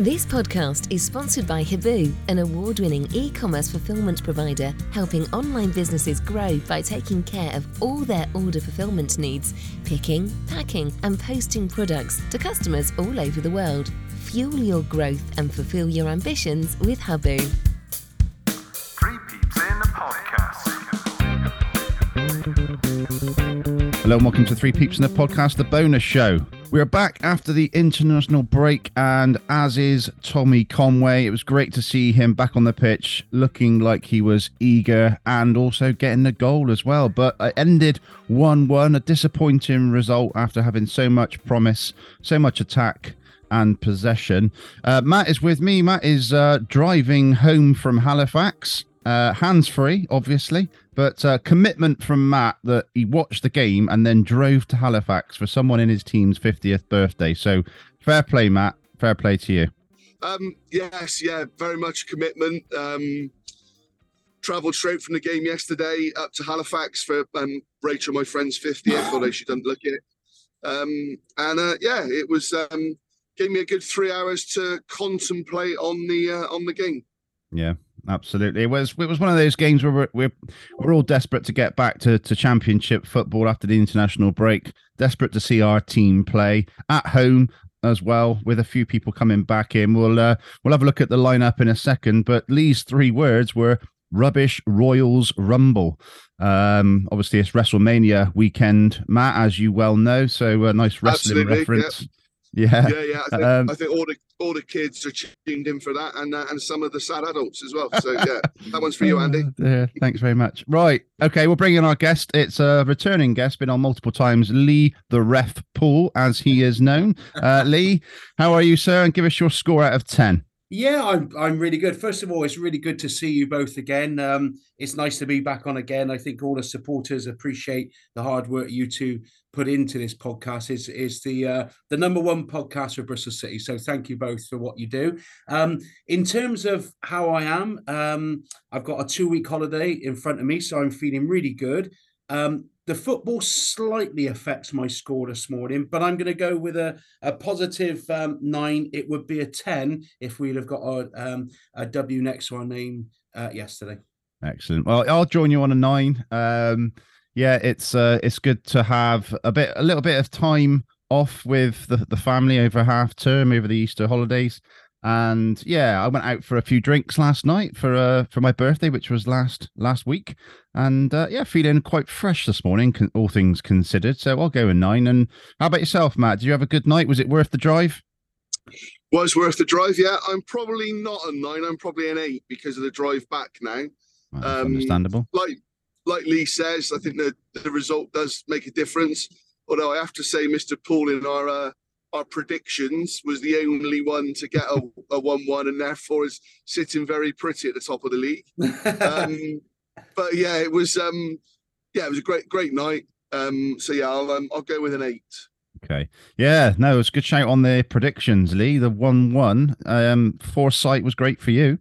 This podcast is sponsored by Hibu, an award winning e commerce fulfillment provider helping online businesses grow by taking care of all their order fulfillment needs, picking, packing, and posting products to customers all over the world. Fuel your growth and fulfill your ambitions with Habu. Three Peeps in a Podcast. Hello and welcome to Three Peeps in the Podcast, the bonus show. We are back after the international break, and as is Tommy Conway, it was great to see him back on the pitch, looking like he was eager and also getting the goal as well. But it ended 1 1, a disappointing result after having so much promise, so much attack and possession. Uh, Matt is with me. Matt is uh, driving home from Halifax, uh, hands free, obviously, but uh, commitment from Matt that he watched the game and then drove to Halifax for someone in his team's 50th birthday. So fair play, Matt. Fair play to you. Um, yes, yeah, very much commitment. Um, travelled straight from the game yesterday up to Halifax for um, Rachel, my friend's 50th, although she doesn't look it. Um, and uh, yeah, it was um, gave me a good three hours to contemplate on the uh, on the game. Yeah, absolutely. It was it was one of those games where we're we're, we're all desperate to get back to, to championship football after the international break. Desperate to see our team play at home as well, with a few people coming back in. We'll uh, we'll have a look at the lineup in a second. But Lee's three words were rubbish Royals Rumble. Um, obviously, it's WrestleMania weekend, Matt, as you well know. So a nice wrestling Absolutely, reference. Yeah. Yeah, yeah. I think, Um, I think all the all the kids are tuned in for that, and uh, and some of the sad adults as well. So yeah, that one's for you, Andy. Yeah, thanks very much. Right. Okay, we'll bring in our guest. It's a returning guest, been on multiple times, Lee the Ref Poole, as he is known. Uh, Lee, how are you, sir? And give us your score out of 10. Yeah, I'm I'm really good. First of all, it's really good to see you both again. Um, it's nice to be back on again. I think all the supporters appreciate the hard work you two put into this podcast. is is the uh, the number one podcast for Bristol City. So thank you both for what you do. Um, in terms of how I am, um, I've got a two week holiday in front of me, so I'm feeling really good. Um, the football slightly affects my score this morning, but I'm going to go with a, a positive um, nine. It would be a 10 if we'd have got a, um, a W next to our name uh, yesterday. Excellent. Well, I'll join you on a nine. Um, yeah, it's uh, it's good to have a bit, a little bit of time off with the, the family over half term, over the Easter holidays. And yeah, I went out for a few drinks last night for uh for my birthday, which was last last week. And uh, yeah, feeling quite fresh this morning, con- all things considered. So I'll go a nine. And how about yourself, Matt? Did you have a good night? Was it worth the drive? Was worth the drive. Yeah, I'm probably not a nine. I'm probably an eight because of the drive back now. Well, Um, understandable. like like Lee says, I think the, the result does make a difference. Although I have to say, Mr. Paul in our uh, our predictions was the only one to get a, a one-one, and therefore is sitting very pretty at the top of the league. Um, but yeah, it was um, yeah, it was a great great night. Um, so yeah, I'll um, I'll go with an eight. Okay. Yeah, no, it's a good shout on the predictions, Lee. The one one. Um foresight was great for you.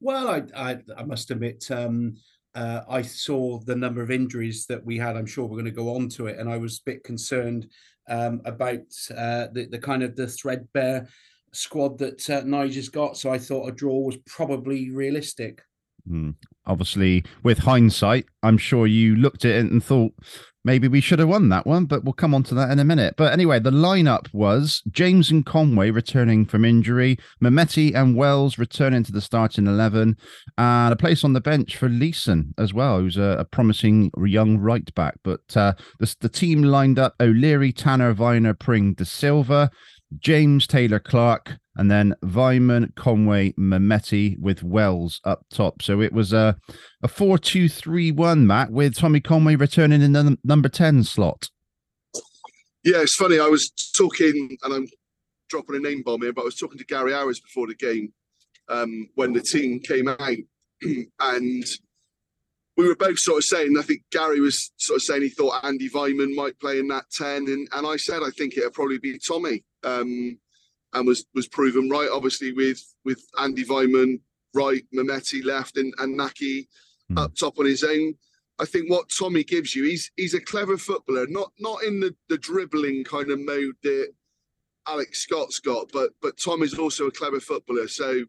well, I, I, I must admit, um, uh, I saw the number of injuries that we had. I'm sure we're going to go on to it. And I was a bit concerned um, about uh, the, the kind of the threadbare squad that uh, Nigel's got. So I thought a draw was probably realistic. Hmm. Obviously, with hindsight, I'm sure you looked at it and thought maybe we should have won that one, but we'll come on to that in a minute. But anyway, the lineup was James and Conway returning from injury, Mehmeti and Wells returning to the starting 11, and a place on the bench for Leeson as well, who's a, a promising young right back. But uh, the, the team lined up O'Leary, Tanner, Vyner, Pring, Dasilva, James Taylor-Clarke, and then Weimann, Conway, Mehmeti with Wells up top. So it was a a four two three one, Matt, with Tommy Conway returning in the num- number ten slot. Yeah, it's funny. I was talking, and I'm dropping a name bomb here, but I was talking to Gary Hours before the game um, when the team came out, and we were both sort of saying. I think Gary was sort of saying he thought Andy Weimann might play in that ten, and and I said I think it'll probably be Tommy, um, and was was proven right. Obviously with with Andy Weimann right, Mehmeti left, and and Nakhi Hmm. up top on his own. I think what Tommy gives you, he's he's a clever footballer, not not in the, the dribbling kind of mode that Alex Scott's got, but but Tom is also a clever footballer. So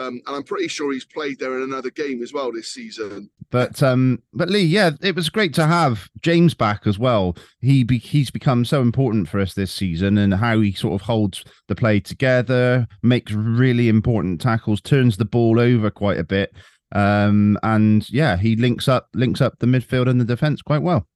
um, and I'm pretty sure he's played there in another game as well this season. But um, but Lee, yeah, it was great to have James back as well. He be, he's become so important for us this season, and how he sort of holds the play together, makes really important tackles, turns the ball over quite a bit, um, and yeah, he links up links up the midfield and the defense quite well.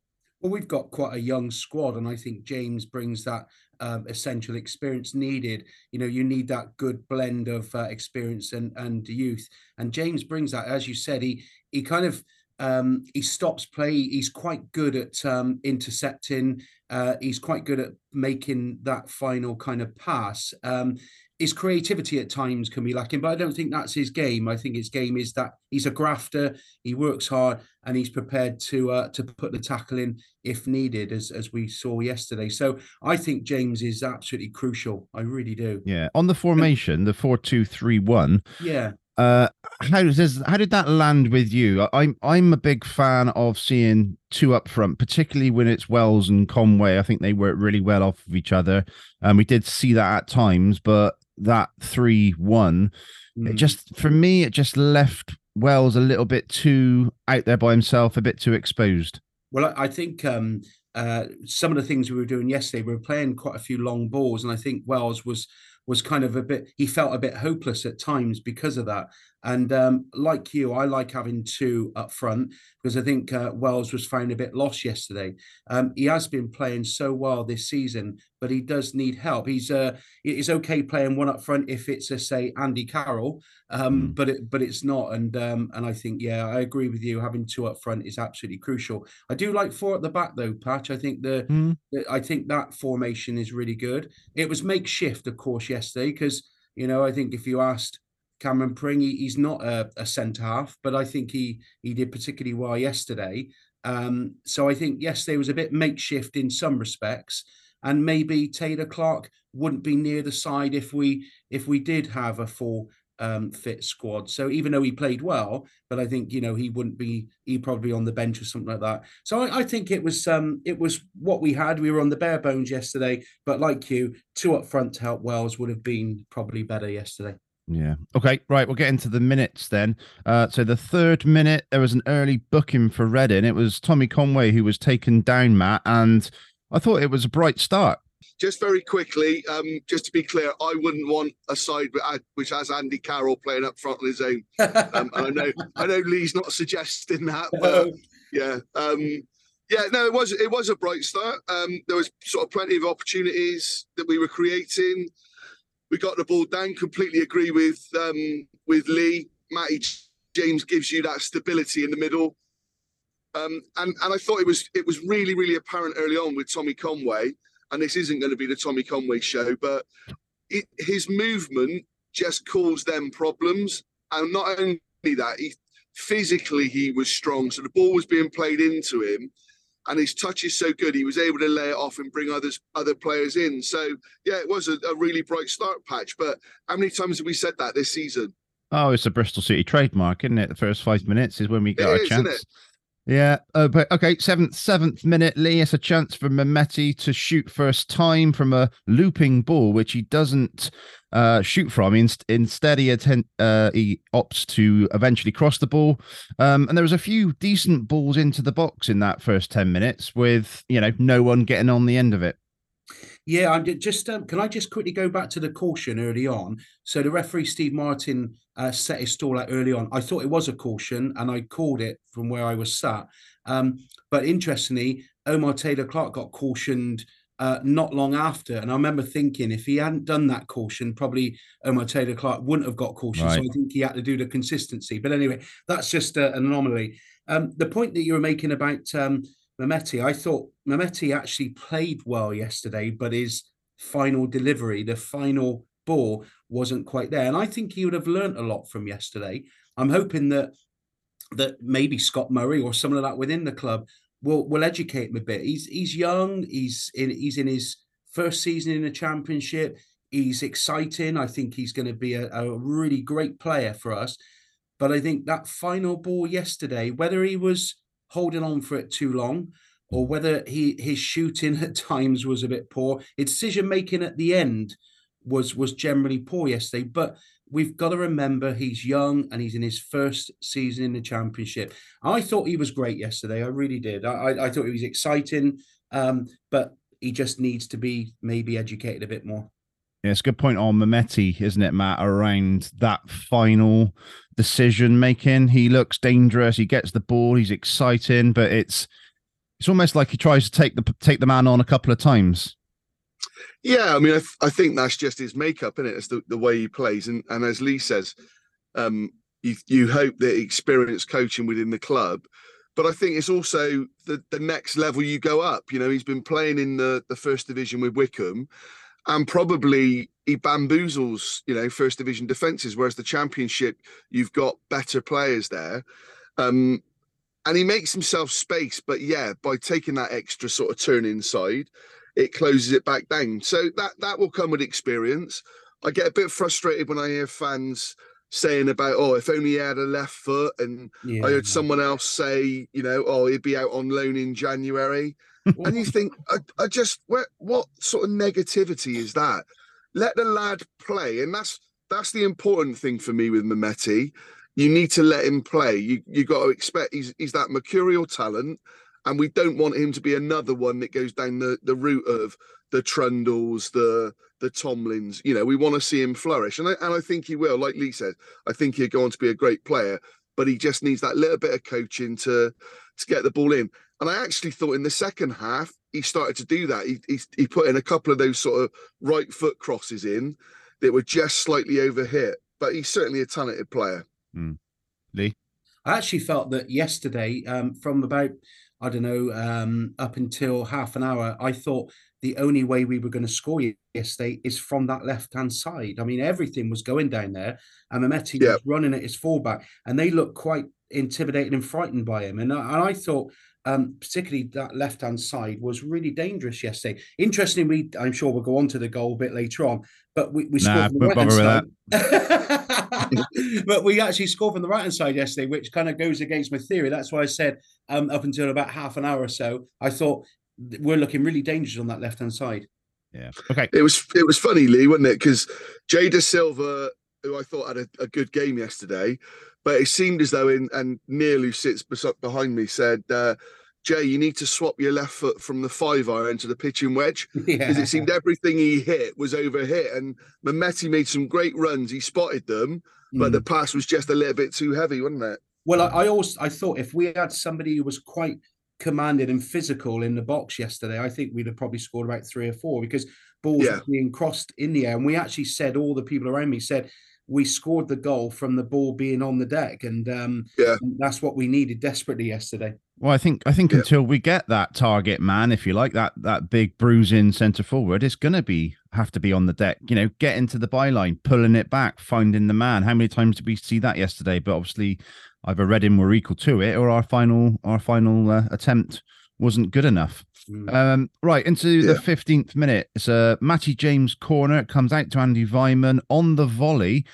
Well, we've got quite a young squad, and I think James brings that um, essential experience needed. You know, you need that good blend of uh, experience and and youth. And James brings that, as you said. He he kind of um, he stops play. He's quite good at um, intercepting. Uh, he's quite good at making that final kind of pass. Um, his creativity at times can be lacking, but I don't think that's his game. I think his game is that he's a grafter, he works hard, and he's prepared to uh, to put the tackle in if needed, as as we saw yesterday. So I think James is absolutely crucial. I really do. Yeah, on the formation, the four two three one. Yeah. Uh, how does how did that land with you? I'm I'm a big fan of seeing two up front, particularly when it's Wells and Conway. I think they work really well off of each other. And um, we did see that at times, but that 3 1, mm. just for me, it just left Wells a little bit too out there by himself, a bit too exposed. Well, I think um, uh, some of the things we were doing yesterday, we were playing quite a few long balls, and I think Wells was was kind of a bit he felt a bit hopeless at times because of that and um, like you, I like having two up front because I think uh, Wells was found a bit lost yesterday. Um, he has been playing so well this season, but he does need help. He's uh, it's okay playing one up front if it's a say Andy Carroll, um, mm. but it but it's not. And um, and I think yeah, I agree with you. Having two up front is absolutely crucial. I do like four at the back though, Patch. I think the, mm. the I think that formation is really good. It was makeshift, of course, yesterday because you know I think if you asked Cameron Pring, he, he's not a, a centre half, but I think he he did particularly well yesterday. Um, so I think yesterday was a bit makeshift in some respects, and maybe Taylor-Clarke wouldn't be near the side if we if we did have a full um, fit squad. So even though he played well, but I think you know he wouldn't be he probably on the bench or something like that. So I, I, think it was um it was what we had. We were on the bare bones yesterday, but like you, two up front to help Wells would have been probably better yesterday. Yeah. Okay. Right. We'll get into the minutes then. Uh, so the third minute, there was an early booking for Reading. It was Tommy Conway who was taken down, Matt, and I thought it was a bright start. Just very quickly, um, just to be clear, I wouldn't want a side which has Andy Carroll playing up front on his own. Um, I know, I know Lee's not suggesting that, but yeah, um, yeah, no, it was it was a bright start. Um, there was sort of plenty of opportunities that we were creating we got the ball down. Completely agree with um, with Lee. Matty James gives you that stability in the middle. Um, and and I thought it was it was really really apparent early on with Tommy Conway. And this isn't going to be the Tommy Conway show, but it, his movement just caused them problems. And not only that, he physically he was strong, so the ball was being played into him, and his touch is so good. He was able to lay it off and bring others other players in. So yeah, it was a, a really bright start patch. But how many times have we said that this season? Oh, it's a Bristol City trademark, isn't it? The first five minutes is when we get it our is, chance. Yeah, uh, but okay, seventh seventh minute, Lee. It's a chance for Mehmeti to shoot first time from a looping ball, which he doesn't uh, shoot from. Inst- instead, he attend, uh, he opts to eventually cross the ball. Um, and there was a few decent balls into the box in that first ten minutes, with you know no one getting on the end of it. Yeah, I'm just. Um, can I just quickly go back to the caution early on? So the referee Steve Martin uh, set his stall out early on. I thought it was a caution, and I called it from where I was sat. Um, but interestingly, Omar Taylor-Clarke got cautioned uh, not long after, and I remember thinking if he hadn't done that caution, probably Omar Taylor-Clarke wouldn't have got caution. Right. So I think he had to do the consistency. But anyway, that's just uh, an anomaly. Um, the point that you were making about um, Mehmeti. I thought Mehmeti actually played well yesterday, but his final delivery, the final ball, wasn't quite there. And I think he would have learnt a lot from yesterday. I'm hoping that that maybe Scott Murray or someone like that within the club will will educate him a bit. He's he's young. He's in he's in his first season in the championship. He's exciting. I think he's going to be a, a really great player for us. But I think that final ball yesterday, whether he was holding on for it too long, or whether he his shooting at times was a bit poor. His decision making at the end was was generally poor yesterday. But we've got to remember he's young and he's in his first season in the championship. I thought he was great yesterday. I really did. I, I thought he was exciting, um, but he just needs to be maybe educated a bit more. Yeah, it's a good point on Mehmeti, isn't it, Matt? Around that final decision making, he looks dangerous. He gets the ball. He's exciting, but it's it's almost like he tries to take the take the man on a couple of times. Yeah, I mean, I, th- I think that's just his makeup, isn't it? It's the, the way he plays, and and as Lee says, um, you you hope that experienced coaching within the club, but I think it's also the the next level you go up. You know, he's been playing in the the first division with Wycombe, and probably he bamboozles you know first division defenses, whereas the championship you've got better players there. Um, and he makes himself space, but yeah, by taking that extra sort of turn inside, it closes it back down. So that that will come with experience. I get a bit frustrated when I hear fans saying about, oh, if only he had a left foot, and Yeah, I heard someone else say, you know, oh, he'd be out on loan in January, and you think, I, I just, what, what sort of negativity is that? Let the lad play, and that's that's the important thing for me with Mehmeti. You need to let him play. You you got to expect he's he's that mercurial talent, and we don't want him to be another one that goes down the the route of the Trundles, the the Tomlins. You know, we want to see him flourish, and I, and I think he will. Like Lee said, I think he'll go on to be a great player, but he just needs that little bit of coaching to to get the ball in. And I actually thought in the second half he started to do that. He he, he put in a couple of those sort of right foot crosses in that were just slightly overhit, but he's certainly a talented player. Lee, I actually felt that yesterday, um, from about I don't know um, up until half an hour, I thought the only way we were going to score ye- yesterday is from that left hand side. I mean, everything was going down there, and Mehmeti Yeah. was running at his fullback, and they looked quite intimidated and frightened by him. And I, and I thought. Um, particularly that left hand side was really dangerous yesterday. Interestingly, I'm sure we'll go on to the goal a bit later on, but we, we Nah, scored from the right-hand bother side. but we actually scored from the right hand side yesterday, which kind of goes against my theory. That's why I said um, up until about half an hour or so, I thought we're looking really dangerous on that left hand side. yeah, okay, It was it was funny, Lee, wasn't it? Because Jay Dasilva, who I thought had a, a good game yesterday, but it seemed as though in and Neil, who sits behind me, said, uh, "Jay, you need to swap your left foot from the five iron to the pitching wedge." yeah, Because it seemed everything he hit was overhit, and Mehmeti made some great runs. He spotted them, but Mm. the pass was just a little bit too heavy, wasn't it? Well, I, I also I thought if we had somebody who was quite commanded and physical in the box yesterday, I think we'd have probably scored about three or four because balls Yeah. were being crossed in the air. And we actually said all the people around me said we scored the goal from the ball being on the deck, and um, Yeah. that's what we needed desperately yesterday. Well, I think I think Yeah. until we get that target man, if you like, that that big bruising centre forward, it's gonna be have to be on the deck. You know, get into the byline, pulling it back, finding the man. How many times did we see that yesterday? But obviously, either Reading were equal to it, or our final our final uh, attempt wasn't good enough. Mm. Um, right into the Yeah. fifteenth minute. It's a Matty James corner. It comes out to Andy Weimann on the volley.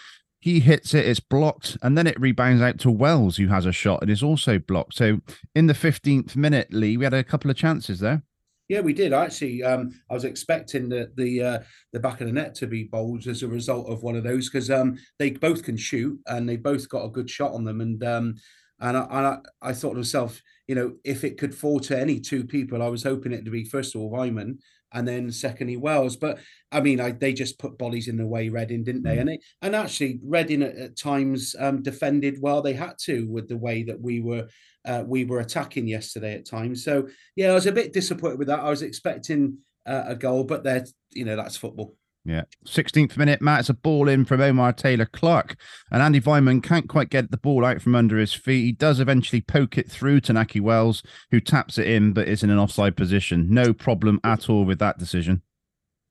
He hits it, it's blocked, and then it rebounds out to Wells, who has a shot and is also blocked. So in the 15th minute, Lee, we had a couple of chances there. Yeah, we did actually. Um, I was expecting the the uh, the back of the net to be bowled as a result of one of those because um, they both can shoot and they both got a good shot on them. And um, and I, and I, I thought to myself, you know, if it could fall to any two people, I was hoping it to be first of all Weimann and then secondly Wells. But I mean, I, they just put bodies in the way Reading, didn't they? Mm. And they, and actually Reading at, at times um, defended well. They had to with the way that we were uh, we were attacking yesterday at times. So yeah, I was a bit disappointed with that. I was expecting uh, a goal, but there, you know, that's football. Yeah. 16th minute, Matt, it's a ball in from Omar Taylor-Clarke. And Andy Weimann can't quite get the ball out from under his feet. He does eventually poke it through to Nakhi Wells, who taps it in, but is in an offside position. No problem at all with that decision.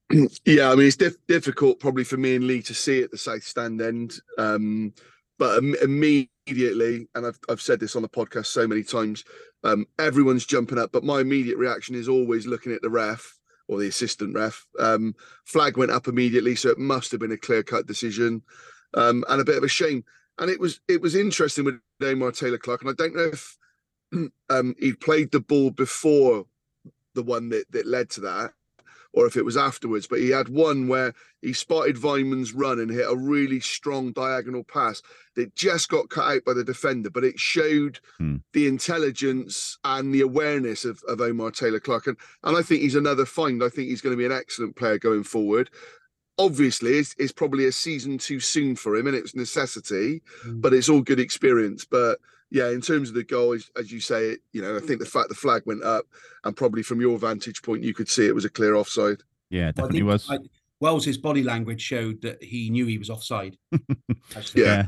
Yeah, I mean it's diff- difficult probably for me and Lee to see at the south stand end, um, but Im- immediately, and I've I've said this on the podcast so many times, um, everyone's jumping up, but my immediate reaction is always looking at the ref or the assistant ref. Um, flag went up immediately, so it must have been a clear cut decision, um, and a bit of a shame. And it was it was interesting with Omar Taylor-Clarke, and I don't know if um, he'd played the ball before the one that that led to that, or if it was afterwards. But he had one where he spotted Weimann's run and hit a really strong diagonal pass that just got cut out by the defender, but it showed Hmm. the intelligence and the awareness of, of Omar Taylor-Clarke. And, and I think he's another find. I think he's going to be an excellent player going forward. Obviously, it's, it's probably a season too soon for him, and it's necessity, Mm. but it's all good experience. But yeah, in terms of the goal, as, as you say, it you know, I think the mm. fact the flag went up, and probably from your vantage point, you could see it was a clear offside. Yeah, Well, I definitely think was. I, Wells's body language showed that he knew he was offside. actually. Yeah.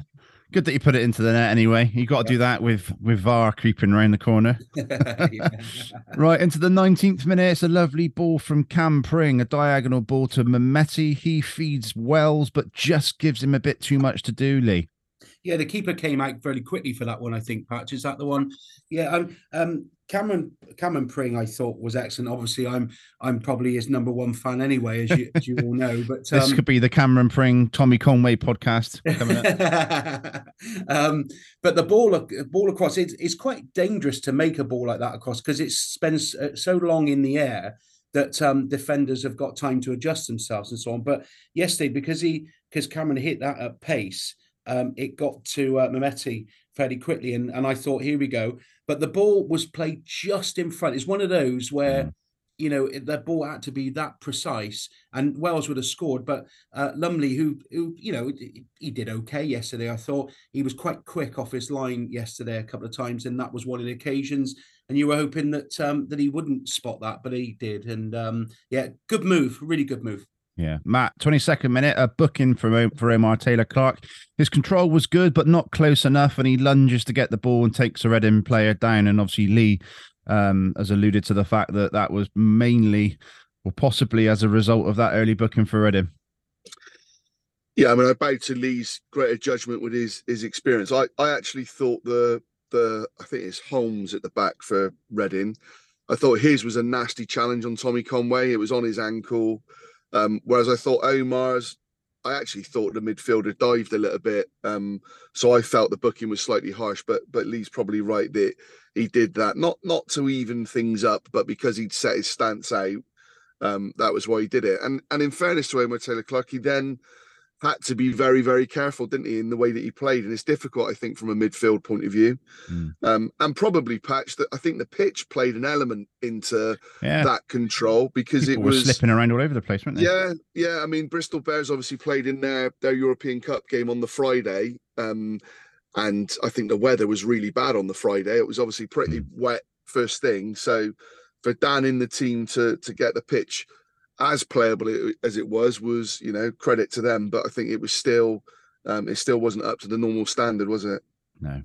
Good that you put it into the net anyway. You got to do that with with VAR creeping around the corner. Right into the 19th minute, it's a lovely ball from Cam Pring, a diagonal ball to Mehmeti. He feeds Wells, but just gives him a bit too much to do, Lee. Yeah, the keeper came out very quickly for that one. I think. Patch is that the one? Yeah. Um. um Cameron Cameron Pring, I thought was excellent. Obviously, I'm I'm probably his number one fan anyway, as you as you all know. But This um, could be the Cameron Pring, Tommy Conway podcast coming up. um, but the ball, ball across, it's, it's quite dangerous to make a ball like that across because it spends uh, so long in the air that um, defenders have got time to adjust themselves and so on. But yesterday, because he because Cameron hit that at pace, um, it got to uh, Mehmeti fairly quickly, and and I thought, here we go. But the ball was played just in front. It's one of those where. Mm. You know the ball had to be that precise, and Wells would have scored. But uh, Lumley, who who you know he- he did okay yesterday. I thought he was quite quick off his line yesterday a couple of times, and that was one of the occasions. And you were hoping that um, that he wouldn't spot that, but he did. And um, yeah, good move, really good move. Yeah, Matt, 22nd minute, a booking from for Omar Taylor-Clarke. His control was good, but not close enough, and he lunges to get the ball and takes a Reading player down. And obviously, Lee um, has alluded to the fact that that was mainly or possibly as a result of that early booking for Reading. Yeah, I mean, I bow to Lee's greater judgment with his his experience. I I actually thought the the I think it's Holmes at the back for Reading. I thought his was a nasty challenge on Tommy Conway. It was on his ankle. Um, whereas I thought Omar's, I actually thought the midfielder dived a little bit. Um, so I felt the booking was slightly harsh, but but Lee's probably right that he did that not not to even things up, but because he'd set his stance out. Um, that was why he did it. And and in fairness to Omar Taylor-Clarke, he then had to be very, very careful, didn't he, in the way that he played? And it's difficult, I think, from a midfield point of view. Mm. Um, and probably patch that I think the pitch played an element into Yeah, that control because people it was slipping around all over the place, weren't they? yeah, yeah. I mean, Bristol Bears obviously played in their their European Cup game on the Friday, um, and I think the weather was really bad on the Friday. It was obviously pretty wet first thing. So for Dan in the team to to get the pitch as playable as it was was you know credit to them. But I think it was still um, it still wasn't up to the normal standard, was it? No.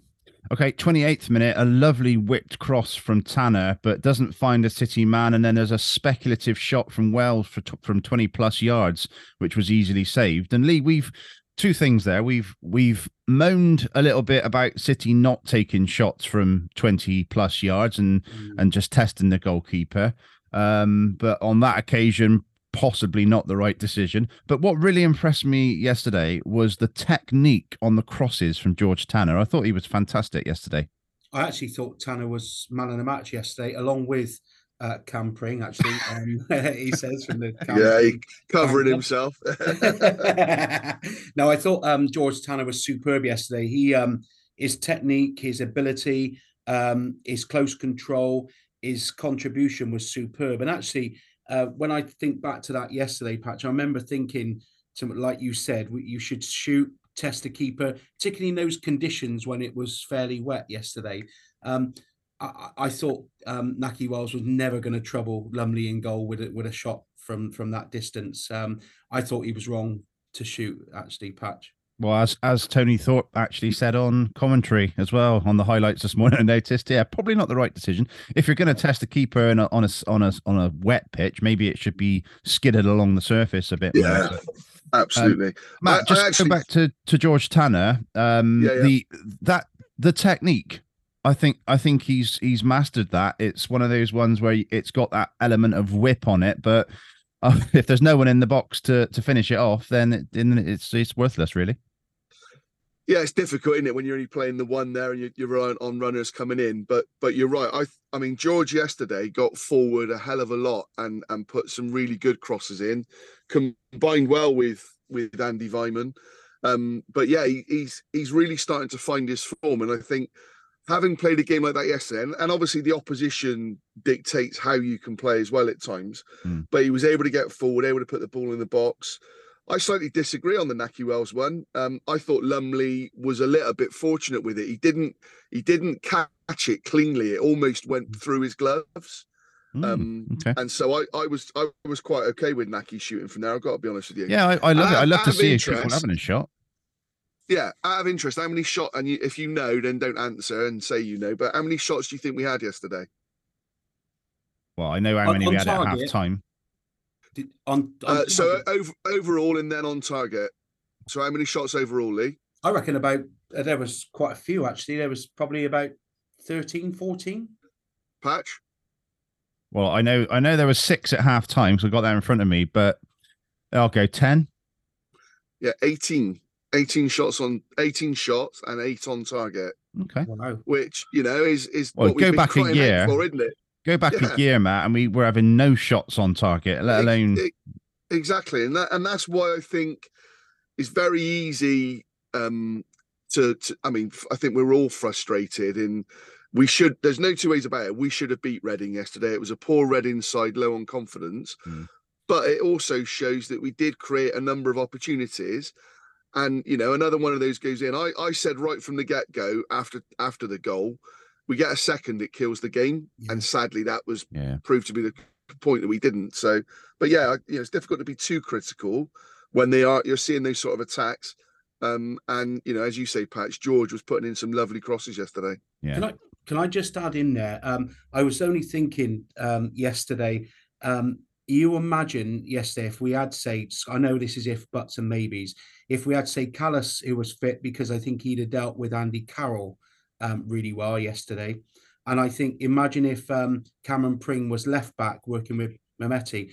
Okay, 28th minute, a lovely whipped cross from Tanner, but doesn't find a City man. And then there's a speculative shot from Wells for t- from 20 plus yards, which was easily saved. And Lee, we've two things there. We've we've moaned a little bit about City not taking shots from 20 plus yards and and just testing the goalkeeper. Um, but on that occasion, possibly not the right decision. But what really impressed me yesterday was the technique on the crosses from George Tanner. I thought he was fantastic yesterday. I actually thought Tanner was man of the match yesterday, along with uh, Cam Pring. Actually, um, he says from the Cam yeah, he Pring. covering Cam- himself. no, I thought um, George Tanner was superb yesterday. He um, his technique, his ability, um, his close control, his contribution was superb. And actually, uh, when I think back to that yesterday, Patch, I remember thinking, something like you said, you should shoot, test the keeper, particularly in those conditions when it was fairly wet yesterday. Um, I, I I thought um, Nakhi Wells was never going to trouble Lumley in goal with a, with a shot from from that distance. Um, I thought he was wrong to shoot. Actually, Patch. Well, as as Tony Thorpe actually said on commentary as well on the highlights this morning, I noticed, yeah, probably not the right decision. If you're going to test a keeper in a, on a on a on a wet pitch, maybe it should be skidded along the surface a bit. Yeah. more. Absolutely. Matt, I- I just actually- go back to, to George Tanner. Um, Yeah, yeah. the that the technique. I think I think he's he's mastered that. It's one of those ones where it's got that element of whip on it, but uh, if there's no one in the box to to finish it off, then it, then it's it's worthless, really. Yeah, it's difficult, isn't it, when you're only playing the one there and you're, you're reliant on runners coming in. But but you're right. I I mean, George yesterday got forward a hell of a lot and and put some really good crosses in, combined well with with Andy Weimann. Um, but yeah, he, he's he's really starting to find his form, and I think having played a game like that yesterday, and, and obviously the opposition dictates how you can play as well at times. Mm. But he was able to get forward, able to put the ball in the box. I slightly disagree on the Nakhi Wells one. Um, I thought Lumley was a little bit fortunate with it. He didn't he didn't catch it cleanly. It almost went through his gloves. Mm, Um, okay. And so I, I was I was quite okay with Nakhi shooting from there. I've got to be honest with you. Yeah, I, I love it. I love to out of see a shoot interest- having a shot. Yeah, out of interest, how many shot? And you, if you know, then don't answer and say you know. But how many shots do you think we had yesterday? Well, I know how many on we had at half time. Did, on, on Uh, so over, overall, and then on target. So how many shots overall, Lee? I reckon about uh, there was quite a few actually. There was probably about 13, 14. Patch? Well, I know I know there was six at half time, so I got that in front of me, but I'll go ten. Yeah, 18. 18 shots on 18 shots and eight on target, Okay. Wow. which you know is is Well, what we've go been back a crying out year. for, isn't it? Go back Yeah. a year, Matt, and we were having no shots on target, let alone ex- exactly, and that and that's why I think it's very easy um to, to I mean I think we're all frustrated and we should there's no two ways about it. We should have beat Reading yesterday. It was a poor Reading side, low on confidence, Mm. but it also shows that we did create a number of opportunities. And you know, another one of those goes in. I, I said right from the get go after after the goal, we get a second, it kills the game. Yeah. And sadly, that was yeah. proved to be the point that we didn't. So, but yeah, you know, it's difficult to be too critical when they are you're seeing those sort of attacks. Um, and you know, as you say, Patch George was putting in some lovely crosses yesterday. Yeah. Can I can I just add in there? Um, I was only thinking um, yesterday. Um, you imagine yesterday if we had say I know this is if buts and maybes. If we had say Kalas who was fit because I think he'd have dealt with Andy Carroll um, really well yesterday, and I think imagine if um, Cameron Pring was left back working with Mehmeti,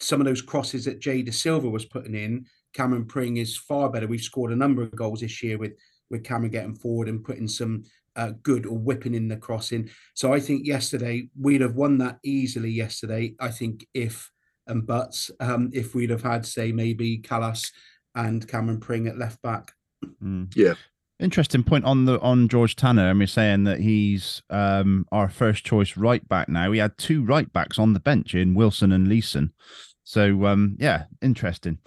some of those crosses that Jay Dasilva was putting in. Cameron Pring is far better. We've scored a number of goals this year with with Cameron getting forward and putting some uh, good or whipping in the crossing. So I think yesterday we'd have won that easily. Yesterday, I think if and buts, um, if we'd have had say maybe Kalas and Cameron Pring at left back. Mm. Yeah. Interesting point on the on George Tanner. I mean, saying that he's um our first choice right back now. We had two right backs on the bench in Wilson and Leeson. So um yeah, interesting.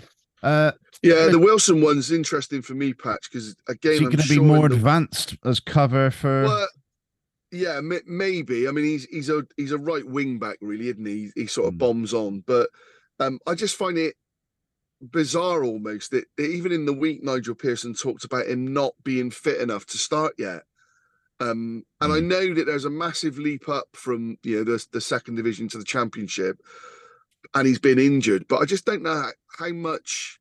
Uh Yeah, the Wilson one's interesting for me, Patch, because again, is going to be more the- advanced as cover for? Well, yeah, maybe. I mean, he's he's a he's a right wing back, really, isn't he? He sort of Mm. bombs on, but um, I just find it bizarre almost that, that even in the week, Nigel Pearson talked about him not being fit enough to start yet. Um, and I Mm. know that there's a massive leap up from you know the the second division to the championship, and he's been injured, but I just don't know how, how much.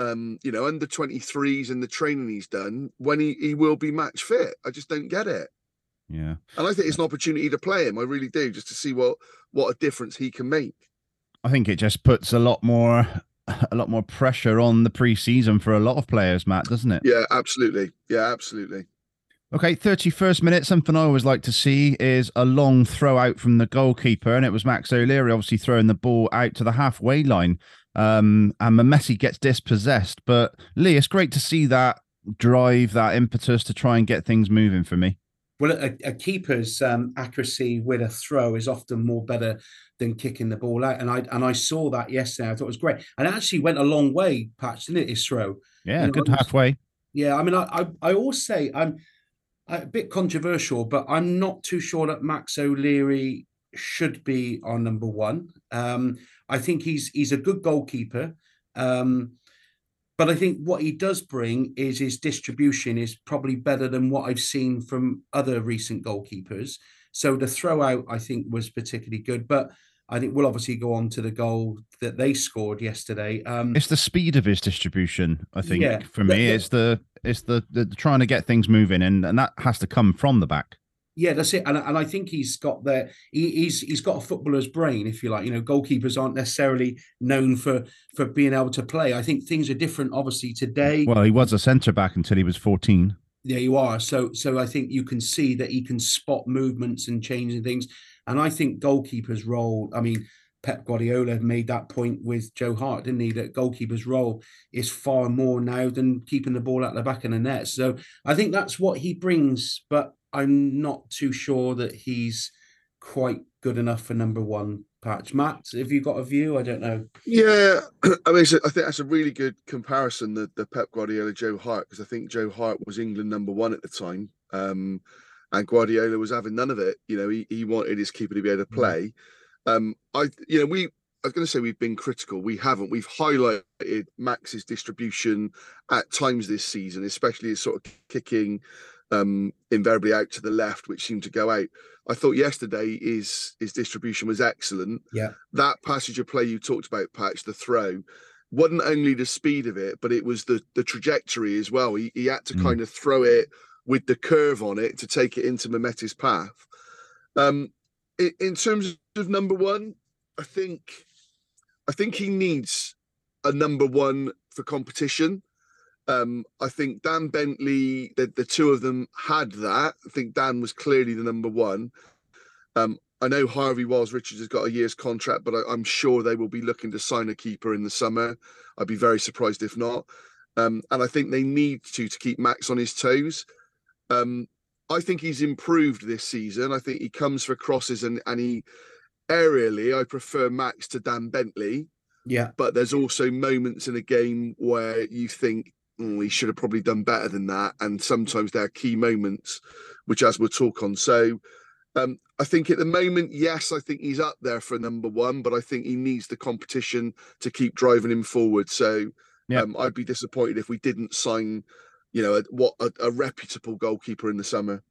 Um, you know, under 23s and the training he's done, when he, he will be match fit. I just don't get it. yeah. And I think it's an opportunity to play him. I really do, just to see what what a difference he can make. I think it just puts a lot more a lot more pressure on the preseason for a lot of players, Matt, doesn't it? Yeah, absolutely. Yeah, absolutely. Okay, 31st minute. Something I always like to see is a long throw out from the goalkeeper, and it was Max O'Leary obviously throwing the ball out to the halfway line. Um, and Messi gets dispossessed. But Lee, it's great to see that drive, that impetus to try and get things moving for me. Well, a, a keeper's um, accuracy with a throw is often more better than kicking the ball out, and I and I saw that yesterday. I thought it was great, and it actually went a long way, Patch, didn't it? His throw. Yeah, You know, good was- halfway. Yeah, I mean, I I, I always say I'm a bit controversial, but I'm not too sure that Max O'Leary should be our number one. Um, I think he's he's a good goalkeeper, um, but I think what he does bring is his distribution is probably better than what I've seen from other recent goalkeepers. So the throw out I think was particularly good, but I think we'll obviously go on to the goal that they scored yesterday. Um, It's the speed of his distribution, I think, Yeah, for me. the- it's the it's the, the trying to get things moving, and, and that has to come from the back. Yeah, that's it. And, and I think he's got the he, he's he's got a footballer's brain, if you like. You know, goalkeepers aren't necessarily known for for being able to play. I think things are different, obviously, today. Well, he was a centre back until he was 14. There you are. So so I think you can see that he can spot movements and changing things. And I think goalkeeper's role, I mean, Pep Guardiola made that point with Joe Hart, didn't he? That goalkeeper's role is far more now than keeping the ball at the back of the net. So I think that's what he brings, but I'm not too sure that he's quite good enough for number one patch. Matt, have you got a view? I don't know. Yeah, I mean, I think that's a really good comparison, the, the Pep Guardiola Joe Hart, because I think Joe Hart was England number one at the time. Um, and Guardiola was having none of it. You know, he, he wanted his keeper to be able to play. Um, I, you know, we, I was going to say we've been critical. We haven't. We've highlighted Max's distribution at times this season, especially his sort of kicking um, invariably out to the left, which seemed to go out. I thought yesterday his his distribution was excellent. Yeah. That passage of play you talked about, Patch, the throw, wasn't only the speed of it, but it was the the trajectory as well. He, he had to Mm. kind of throw it with the curve on it to take it into Mehmeti's path. Um, in, in terms of number one, I think I think he needs a number one for competition. Um, I think Dan Bentley, the, the two of them had that. I think Dan was clearly the number one. Um, I know Harvey Wiles-Richards has got a year's contract, but I, I'm sure they will be looking to sign a keeper in the summer. I'd be very surprised if not. Um, and I think they need to to keep Max on his toes. Um, I think he's improved this season. I think he comes for crosses and and he aerially, I prefer Max to Dan Bentley Yeah. but there's also moments in a game where you think "Oh, he should have probably done better than that and sometimes there are key moments which as we'll talk on. So um, i think at the moment yes i think he's up there for number one but i think he needs the competition to keep driving him forward. So Yeah. um, i'd be disappointed if we didn't sign you know a, what a, a reputable goalkeeper in the summer.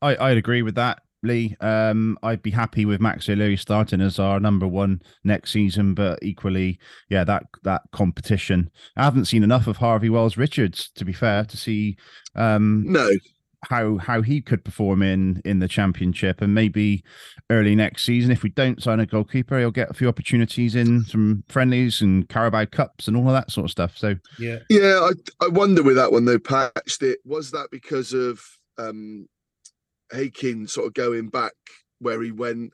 I, I'd agree with that, Lee. Um, I'd be happy with Max O'Leary starting as our number one next season, but equally, yeah, that that competition. I haven't seen enough of Harvey Wiles-Richards, to be fair, to see um no how how he could perform in in the championship and maybe early next season if we don't sign a goalkeeper he'll get a few opportunities in some friendlies and carabao cups and all of that sort of stuff so Yeah. Yeah, I I wonder with that one though, patched it was that because of um Hakin sort of going back where he went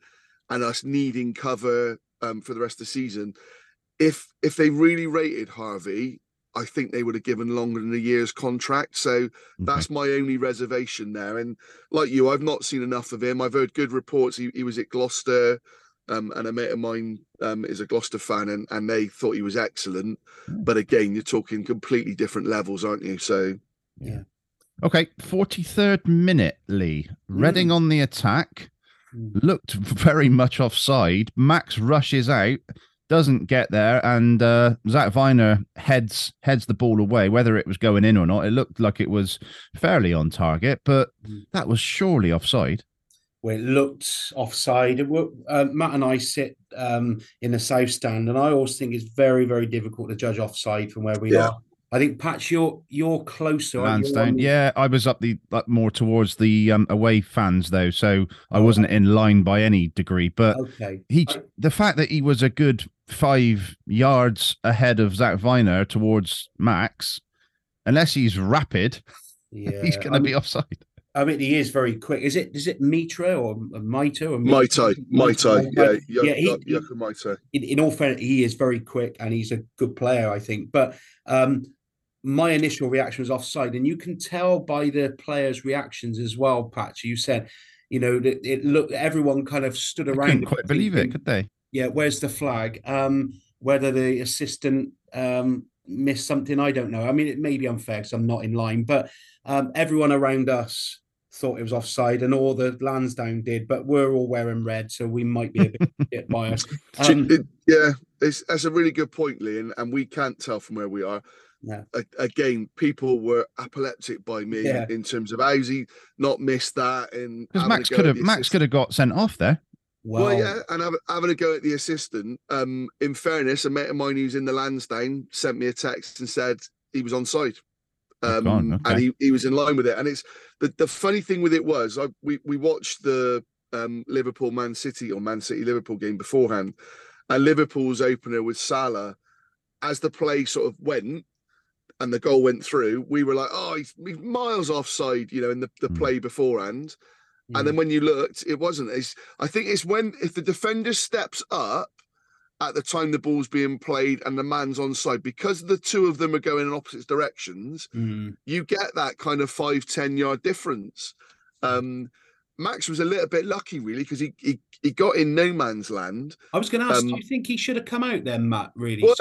and us needing cover um for the rest of the season. If if they really rated Harvey, I think they would have given longer than a year's contract. So that's my only reservation there. And like you, I've not seen enough of him. I've heard good reports. He, he was at Gloucester, um, and a mate of mine um, is a Gloucester fan, and, and they thought he was excellent. But again, you're talking completely different levels, aren't you? So okay 43rd minute lee reading on the attack Mm. looked very much offside max rushes out doesn't get there and uh Zak Vyner heads heads the ball away whether it was going in or not it looked like it was fairly on target but Mm. that was surely offside where it looked offside. It wa- Uh, Matt and I sit um, in the south stand, and I always think it's very, very difficult to judge offside from where we Yeah. are. I think Patch, you're you're closer. aren't you? You're on Yeah, I was up the up more towards the um, away fans though, so I Oh. wasn't in line by any degree. But Okay. he, I- the fact that he was a good five yards ahead of Zak Vyner towards Max, unless he's rapid, Yeah. he's going I to be offside. I mean, he is very quick. Is it? Is it Mitra or Mito or Mito? Tai, Mai Tai, yeah, yeah. yeah, He, he- Yoko Mai Tai. in, in all fairness, he is very quick and he's a good player, I think. But um, my initial reaction was offside, and you can tell by the players' reactions as well. Patch, you said, you know, that it looked everyone kind of stood I around. couldn't quite believe it, could they? Yeah, where's the flag? Um, whether the assistant um missed something, I don't know. I mean, it may be unfair because I'm not in line, but um, everyone around us thought it was offside, and all the Lansdown did, but we're all wearing red, so we might be a bit, bit biased. Um, it- yeah, it's, that's a really good point, Lee, and, and we can't tell from where we are. Yeah. A- again, people were epileptic by me Yeah. in terms of how's he not missed that and Because Max could have Max assist- could have got sent off there. well, Well, yeah, and having, having a go at the assistant. Um, in fairness, a mate of mine who's in the Lansdown sent me a text and said he was on side. Oh, Um, God, okay. and he, he was in line with it. And it's the, the funny thing with it was I we, we watched the um, Liverpool Man City or Man City Liverpool game beforehand, and Liverpool's opener with Salah, as the play sort of went and the goal went through, we were like, oh, he's, he's miles offside, you know, in the, the Mm. play beforehand. Mm. And then when you looked, it wasn't. It's, I think it's when if the defender steps up at the time the ball's being played and the man's on side, because the two of them are going in opposite directions, Mm. you get that kind of five, 10 yard difference. Um, Max was a little bit lucky, really, because he, he he got in no man's land. I was going to ask, Um, do you think he should have come out then, Matt? Really? Well,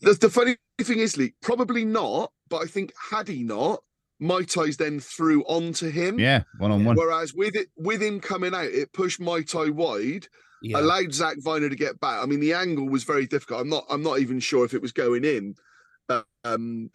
the, the funny thing is, Lee, probably not, but I think had he not, Meïté's then threw onto him. Yeah, one on one. Whereas with it with him coming out, it pushed Meïté wide, yeah. allowed Zak Vyner to get back. I mean, the angle was very difficult. I'm not I'm not even sure if it was going in. Um,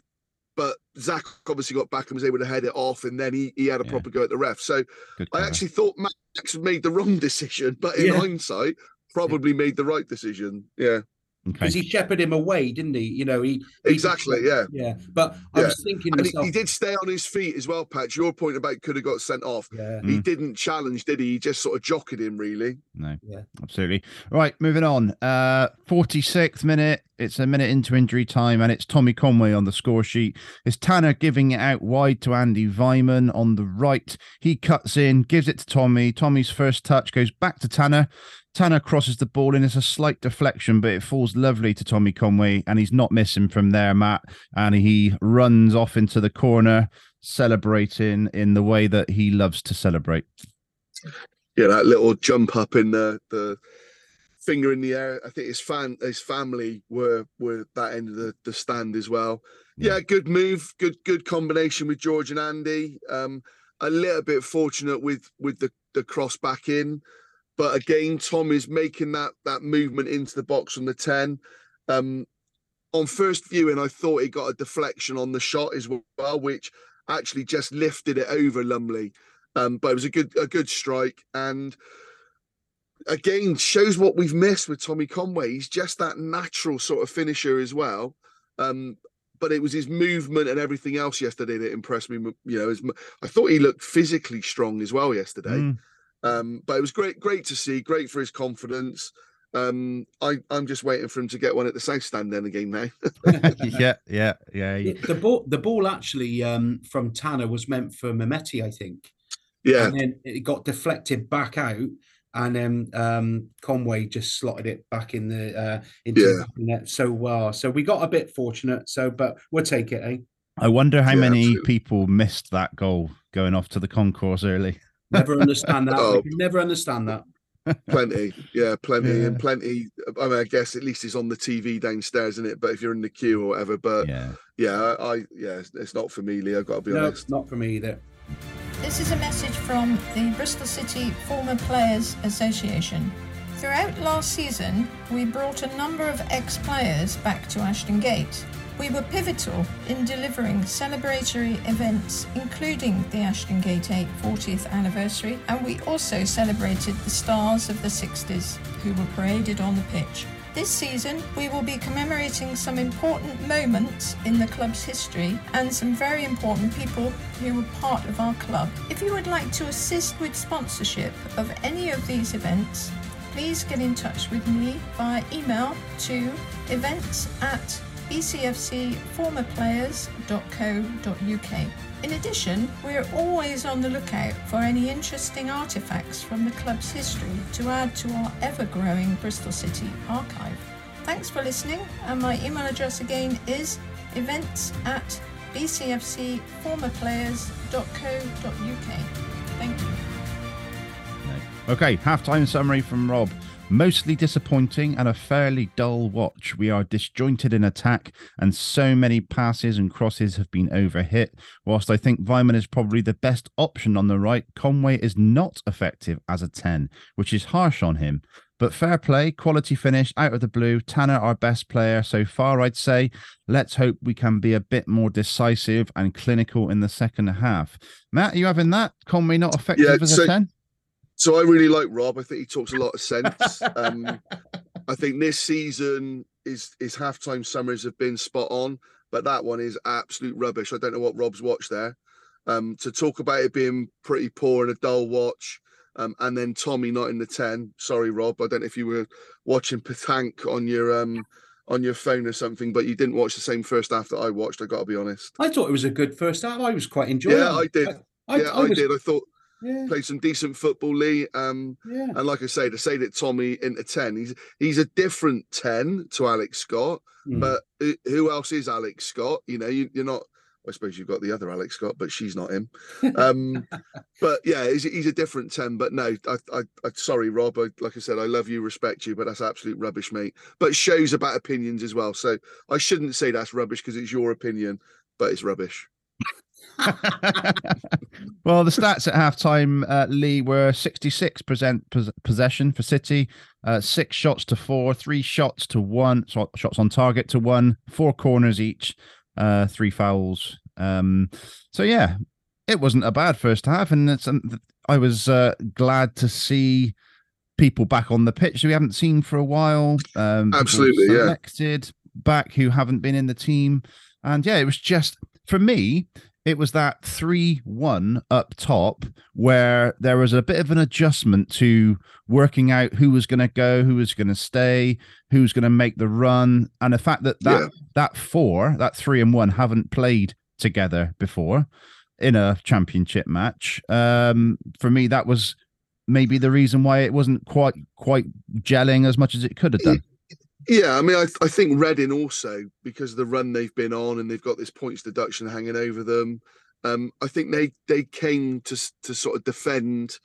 but Zak obviously got back and was able to head it off, and then he, he had a Yeah. proper go at the ref. So I actually thought Max made the wrong decision, but in Yeah. hindsight, probably made the right decision. Yeah, okay. because he shepherded him away, didn't he? You know, he he- exactly. Yeah. yeah. But I Yeah. was thinking to And he, he did stay on his feet as well, Patch. Your point about could have got sent off. yeah, He Mm. didn't challenge, did he? He just sort of jockeyed him, really. No, Yeah. absolutely. Right, moving on. Uh, 46th minute. It's a minute into injury time, and it's Tommy Conway on the score sheet. It's Tanner giving it out wide to Andy Weimann on the right. He cuts in, gives it to Tommy. Tommy's first touch goes back to Tanner. Tanner crosses the ball in. It's a slight deflection, but it falls lovely to Tommy Conway, and he's not missing from there, Matt. And he runs off into the corner, celebrating in the way that he loves to celebrate. Yeah, that little jump up in the the finger in the air. I think his fan his family were were that end of the, the stand as well. Yeah. Yeah. good move, good good combination with George and Andy. Um, a little bit fortunate with with the the cross back in, but again, Tom is making that that movement into the box from the ten. Um, on first viewing, I thought he got a deflection on the shot as well, which actually just lifted it over Lumley. Um, but it was a good a good strike and again shows what we've missed with Tommy Conway. He's just that natural sort of finisher as well. Um, but it was his movement and everything else yesterday that impressed me. You know, I thought he looked physically strong as well yesterday. Mm. Um, but it was great, great to see, great for his confidence. Um, I, I'm just waiting for him to get one at the South Stand then again now. yeah, yeah, yeah. It- the ball the ball actually um, from Tanner was meant for Mehmeti, I think. yeah, And then it got deflected back out, and then um, Conway just slotted it back in the uh, into Yeah. the the net so well. So we got a bit fortunate. So, but we'll take it, eh? I wonder how Yeah, many absolutely. people missed that goal going off to the concourse early. Never understand that. Oh. We can never understand that. plenty. Yeah, plenty Yeah. and plenty. I mean, I guess at least it's on the TV downstairs, isn't it? But if you're in the queue or whatever, but Yeah. yeah, I, I yeah, it's, it's not for me, Lee. I've got to be No, honest. not for me either. This is a message from the Bristol City Former Players Association. Throughout last season, we brought a number of ex players back to Ashton Gate. We were pivotal in delivering celebratory events, including the Ashton Gate 8 40th anniversary, and we also celebrated the stars of the 60s who were paraded on the pitch. This season, we will be commemorating some important moments in the club's history and some very important people who were part of our club. If you would like to assist with sponsorship of any of these events, please get in touch with me via email to events at bcfcformerplayers.co.uk. In addition, we are always on the lookout for any interesting artifacts from the club's history to add to our ever growing Bristol City archive. Thanks for listening, and my email address again is events at bcfcformerplayers.co.uk. Thank you. Okay, halftime summary from Rob. Mostly disappointing and a fairly dull watch. We are disjointed in attack, and so many passes and crosses have been overhit. Whilst I think Weimann is probably the best option on the right, Conway is not effective as a 10, which is harsh on him. But fair play, quality finish out of the blue. Tanner, our best player so far, I'd say. Let's hope we can be a bit more decisive and clinical in the second half. Matt, are you having that? Conway not effective Yeah, as so- a 10? So I really like Rob. I think he talks a lot of sense. um, I think this season his his halftime summaries have been spot on. but that one is absolute rubbish. I don't know what Rob's watched there. Um, to talk about it being pretty poor and a dull watch, um, and then Tommy not in the ten. Sorry, Rob. I don't know if you were watching Patank on your um on your phone or something, but you didn't watch the same first half that I watched. I got to be honest. I thought it was a good first half. I was quite enjoying. It. Yeah, I did. I, yeah, I, was- did. I thought Yeah, played some decent football, Lee. Um, yeah. and like I say, to say that Tommy into ten, he's he's a different ten to Alex Scott. Mm. But who- else is Alex Scott? You know, you, you're not. I suppose you've got the other Alex Scott, but she's not him. Um, but yeah, he's, he's a different ten. But no, I, I, I sorry, Rob. I, like I said, I love you, respect you, but that's absolute rubbish, mate. But shows about opinions as well. So I shouldn't say that's rubbish because it's your opinion, but it's rubbish. well, the stats at halftime, uh, Lee, were 66% pos- possession for City, uh, six shots to four, three shots to one, so- shots on target to one, four corners each, uh, three fouls. Um, so, yeah, it wasn't a bad first half. And it's, um, I was uh, glad to see people back on the pitch we haven't seen for a while. Um, Absolutely, yeah. back who haven't been in the team. And yeah, it was just, for me, it was that 3 1 up top where there was a bit of an adjustment to working out who was going to go, who was going to stay, who's going to make the run. And the fact that that, Yeah. that four, that three and one, haven't played together before in a championship match. Um, for me, that was maybe the reason why it wasn't quite quite gelling as much as it could have done. Yeah, I mean, I, I think Reading also because of the run they've been on and they've got this points deduction hanging over them. Um, I think they they came to to sort of defend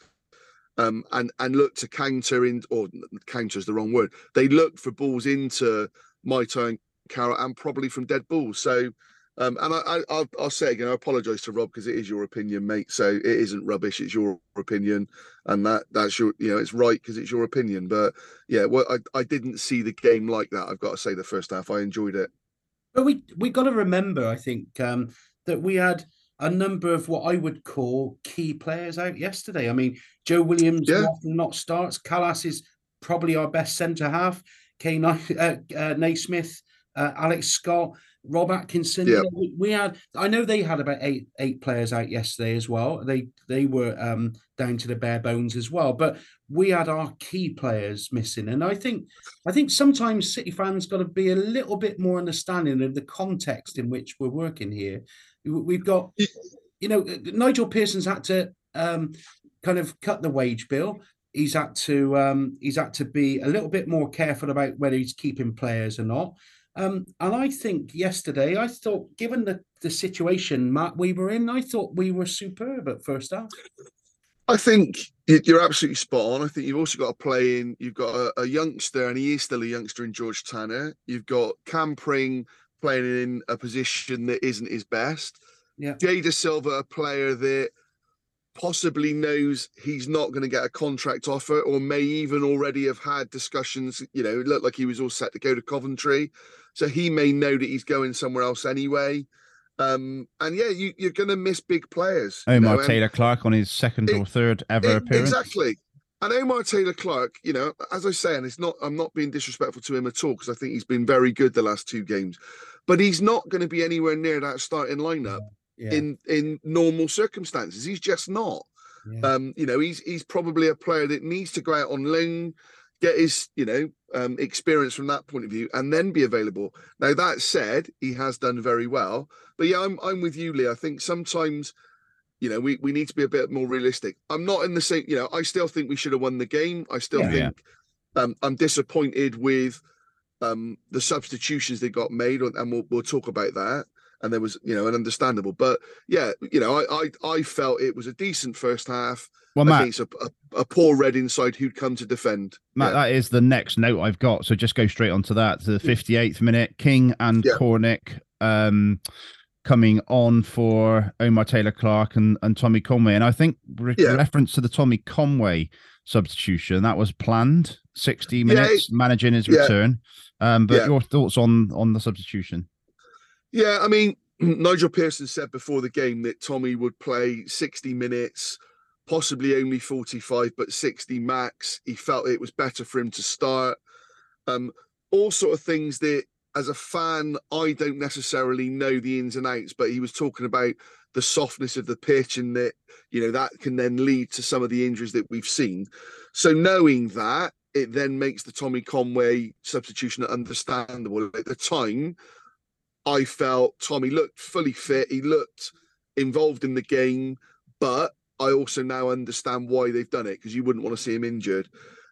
um, and and look to counter in or counter is the wrong word. They looked for balls into Meïté and Carroll and probably from dead balls. So. Um, and I, I, I'll, I'll say again, I apologise to Rob because it is your opinion, mate. So it isn't rubbish; it's your opinion, and that that's your, you know, it's right because it's your opinion. But yeah, well, I, I didn't see the game like that. I've got to say, the first half, I enjoyed it. But we we got to remember, I think, um, that we had a number of what I would call key players out yesterday. I mean, Joe Williams Yeah. not starts. Kalas is probably our best centre half. Kay Ni- uh, uh, Naismith, uh, Alex Scott, Rob Atkinson. Yeah. We, had. I know they had about eight eight players out yesterday as well. They they were um, down to the bare bones as well. But we had our key players missing, and I think I think sometimes City fans got to be a little bit more understanding of the context in which we're working here. We- We've got, you know, Nigel Pearson's had to um, kind of cut the wage bill. He's had to um, he's had to be a little bit more careful about whether he's keeping players or not. Um, and I think yesterday, I thought, given the the situation Matt we were in, I thought we were superb at first half. I think you're absolutely spot on. I think you've also got a play in. You've got a, a youngster, and he is still a youngster in George Tanner. You've got Cam Pring playing in a position that isn't his best. Yeah. Jay Dasilva, a player that possibly knows he's not going to get a contract offer, or may even already have had discussions. You know, it looked like he was all set to go to Coventry, so he may know that he's going somewhere else anyway. Um, and yeah, you, you're going to miss big players. you Omar know, Taylor Clark on his second It- or third ever E- appearance. Exactly. And Omar Taylor-Clarke, you know, as I say, and it's not, I'm not being disrespectful to him at all because I think he's been very good the last two games, but he's not going to be anywhere near that starting lineup Yeah, in in normal circumstances. He's just not. yeah. Um, you know, he's he's probably a player that needs to go out on loan, get his you know um, experience from that point of view, and then be available. Now that said, he has done very well. But yeah, I'm I'm with you, Lee. I think sometimes, you know, we we need to be a bit more realistic. I'm not in the same. You know, I still think we should have won the game. I still Yeah. Yeah. think um, I'm disappointed with um, the substitutions that got made, and we'll we'll talk about that. And there was, you know, an understandable, but yeah, you know, I I, I felt it was a decent first half. Well, Matt, a, a, a poor red inside who'd come to defend. Matt, Yeah. that is the next note I've got. So just go straight onto that. To the 58th minute, King and Yeah. Cornick um, coming on for Omar Taylor-Clarke and, and Tommy Conway. And I think re- Yeah. reference to the Tommy Conway substitution that was planned 60 Yeah, minutes, managing his return. Um, but your thoughts on on the substitution? Yeah, I mean, Nigel Pearson said before the game that Tommy would play 60 minutes, possibly only 45, but 60 max. He felt it was better for him to start. Um, all sort of things that as a fan, I don't necessarily know the ins and outs, but he was talking about the softness of the pitch and that you know that can then lead to some of the injuries that we've seen. So knowing that, it then makes the Tommy Conway substitution understandable. At the time, I felt Tommy looked fully fit. He looked involved in the game, but I also now understand why they've done it because you wouldn't want to see him injured.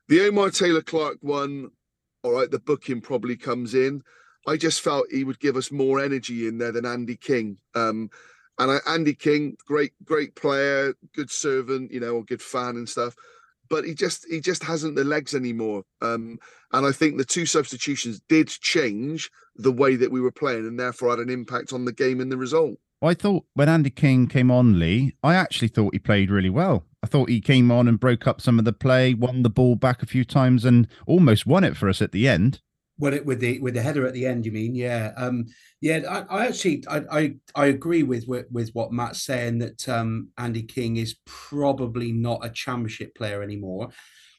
The Omar Taylor-Clarke one, all right, the booking probably comes in. I just felt he would give us more energy in there than Andy King. Um, and I, Andy King, great, great player, good servant, you know, a good fan and stuff. But he just he just hasn't the legs anymore. Um, and I think the two substitutions did change the way that we were playing, and therefore had an impact on the game and the result. I thought when Andy King came on, Lee, I actually thought he played really well. I thought he came on and broke up some of the play, won the ball back a few times, and almost won it for us at the end. Well, it, with the with the header at the end, you mean? Yeah, um, yeah. I, I actually I, I, I agree with, with what Matt's saying that um, Andy King is probably not a championship player anymore.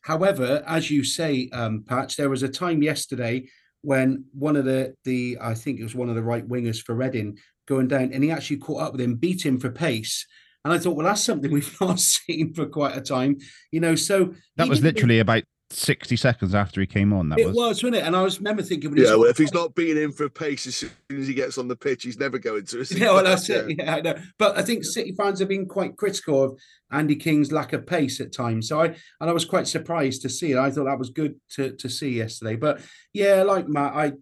However, as you say, um, Patch, there was a time yesterday when one of the the I think it was one of the right wingers for Reading going down, and he actually caught up with him, beat him for pace. And I thought, well, that's something we've not seen for quite a time, you know. So that was literally about 60 seconds after he came on. That it was. was, wasn't it? And I was remember thinking, yeah, well, if he's not beating in for pace as soon as he gets on the pitch, he's never going to. Yeah, well, that's yeah. it. Yeah, I know. But I think City fans have been quite critical of Andy King's lack of pace at times. So I and I was quite surprised to see it. I thought that was good to to see yesterday. But yeah, like Matt, I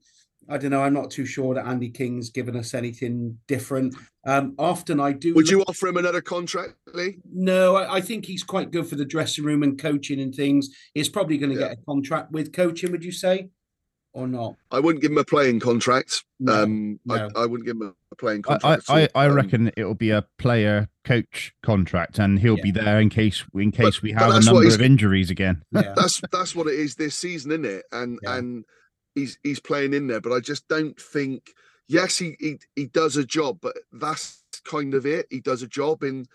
I don't know. I'm not too sure that Andy King's given us anything different. Um, often I do. Would look... you offer him another contract, Lee? No, I, I, think he's quite good for the dressing room and coaching and things. He's probably going to yeah. get a contract with coaching. Would you say, or not? I wouldn't give him a playing contract. No, um, no. I, I, wouldn't give him a playing contract. I, I, I um, reckon it'll be a player coach contract, and he'll yeah. be there in case in case but, we have a number of injuries again. Yeah. that's that's what it is this season, isn't it? And and he's he's playing in there, but I just don't think. Yes, he he, he does a job, but that's kind of it. He does a job, and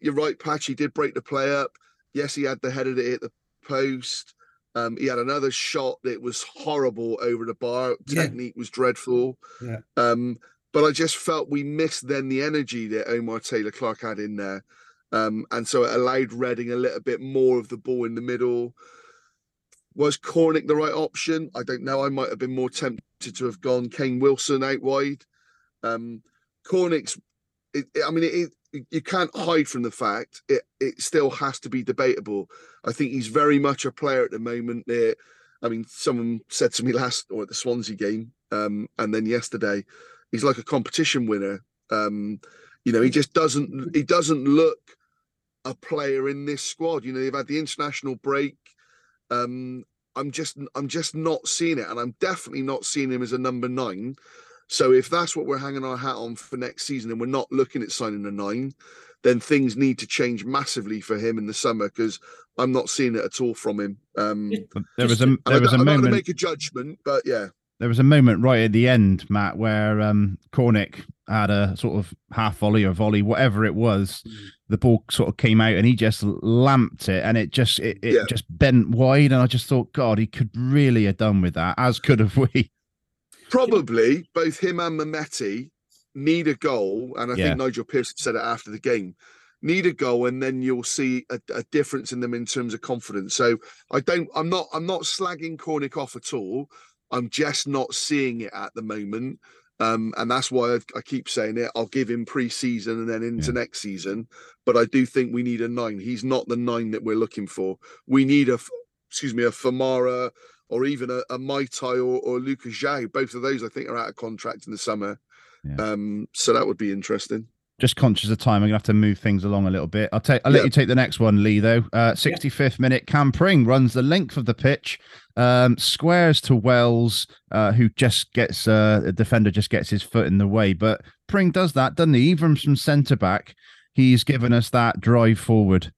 you're right, Patch. He did break the play up. Yes, he had the header to hit the post. Um, he had another shot that was horrible over the bar. Technique yeah. was dreadful. Yeah. Um, but I just felt we missed then the energy that Omar Taylor-Clarke had in there. Um, and so it allowed Reading a little bit more of the ball in the middle. Was Cornick the right option? I don't know. I might have been more tempted to have gone Kane Wilson out wide. Um, Cornick's, it, it, I mean, it, you can't hide from the fact it, it still has to be debatable. I think he's very much a player at the moment. There, I mean, someone said to me last or at the Swansea game, um, and then yesterday, he's like a competition winner. Um, you know, he just doesn't he doesn't look a player in this squad. You know, they've had the international break. Um, I'm just I'm just not seeing it, and I'm definitely not seeing him as a number nine. So if that's what we're hanging our hat on for next season, and we're not looking at signing a nine, then things need to change massively for him in the summer because I'm not seeing it at all from him. Um, there was a there was a moment to make a judgment, but yeah, there was a moment right at the end, Matt, where um, Cornick had a sort of half volley or volley, whatever it was. Mm. The ball sort of came out and he just lamped it, and it just it, it yeah. just bent wide. And I just thought, God, he could really have done with that, as could have we. Probably both him and Mehmeti need a goal, and I yeah. think Nigel Pearson said it after the game. Need a goal, and then you'll see a, a difference in them in terms of confidence. So I don't, I'm not, I'm not slagging Cornick off at all. I'm just not seeing it at the moment. Um, and that's why I've, i keep saying it. I'll give him pre-season and then into yeah. next season. But I do think we need a nine. He's not the nine that we're looking for. We need a, excuse me, a Famara or even a, a Meïté or, or Lucas João. Both of those I think are out of contract in the summer. Yeah. Um, so that would be interesting just conscious of time, I'm gonna have to move things along a little bit. I'll take. I'll let you take the next one, Lee. Though, uh, 65th minute, Cam Pring runs the length of the pitch, um, squares to Wells, uh, who just gets uh, a defender just gets his foot in the way. But Pring does that, doesn't he? Even from centre back, he's given us that drive forward.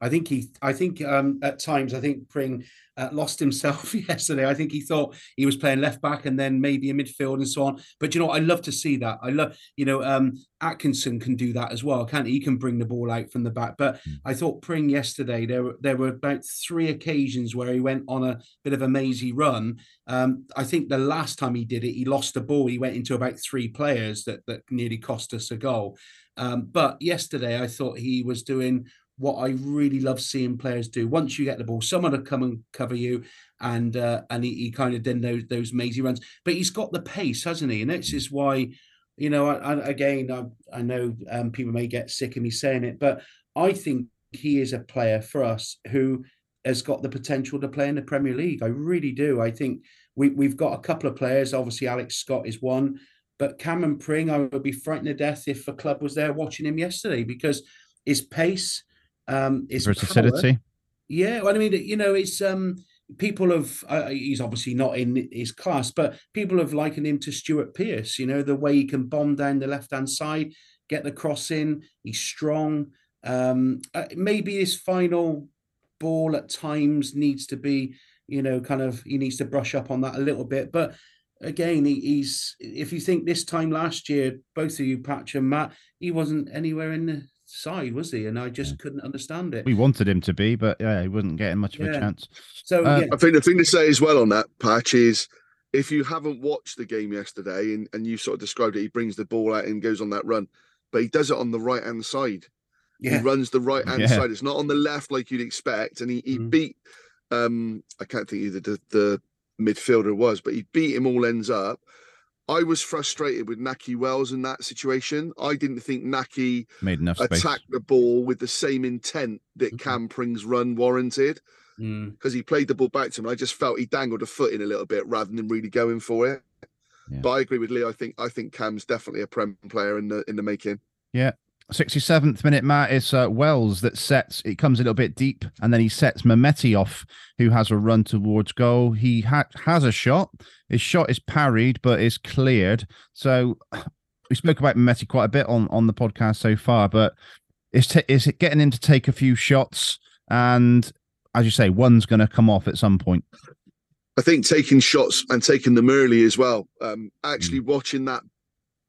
I think he, I think um, at times, I think Pring uh, lost himself yesterday. I think he thought he was playing left back and then maybe a midfield and so on. But you know, I love to see that. I love, you know, um, Atkinson can do that as well, can't he? He can bring the ball out from the back. But mm. I thought Pring yesterday there were there were about three occasions where he went on a bit of a mazy run. Um, I think the last time he did it, he lost the ball. He went into about three players that that nearly cost us a goal. Um, but yesterday, I thought he was doing what I really love seeing players do. Once you get the ball, someone will come and cover you, and uh, and he, he kind of did those those mazy runs. But he's got the pace, hasn't he? And this is why, you know, I, I, again, I, I know um, people may get sick of me saying it, but I think he is a player for us who has got the potential to play in the Premier League. I really do. I think we we've got a couple of players. Obviously, Alex Scott is one. But Cameron Pring, I would be frightened to death if a club was there watching him yesterday because his pace, um, his versatility. Power, yeah, well, I mean, you know, it's um, people have. Uh, he's obviously not in his class, but people have likened him to Stuart Pearce. You know, the way he can bomb down the left hand side, get the cross in. He's strong. Um, uh, maybe his final ball at times needs to be, you know, kind of he needs to brush up on that a little bit, but again, he, he's if you think this time last year, both of you, Patch and Matt, he wasn't anywhere in the side, was he? And I just yeah. couldn't understand it. We wanted him to be, but yeah, he wasn't getting much of yeah. a chance. So uh, yeah. I think the thing to say as well on that patch is if you haven't watched the game yesterday and, and you sort of described it, he brings the ball out and goes on that run, but he does it on the right hand side. Yeah. He runs the right hand side. It's not on the left like you'd expect. And he, he mm. beat um I can't think either the the midfielder was, but he beat him all ends up. I was frustrated with Nakhi Wells in that situation. I didn't think Nakhi made enough attacked space. the ball with the same intent that. Cam Pring's run warranted because mm. he played the ball back to him. I just felt he dangled a foot in a little bit rather than really going for it. Yeah. But I agree with Lee. I think I think Cam's definitely a prem player in the in the making. Yeah, 67th minute, Matt, it's uh, Wells that sets, it comes a little bit deep, and then he sets Mehmeti off, who has a run towards goal. He ha- has a shot. His shot is parried, but is cleared. So we spoke about Mehmeti quite a bit on, on the podcast so far, but is, t- is it getting him to take a few shots? And as you say, one's going to come off at some point. I think taking shots and taking them early as well. Um, actually, mm. watching that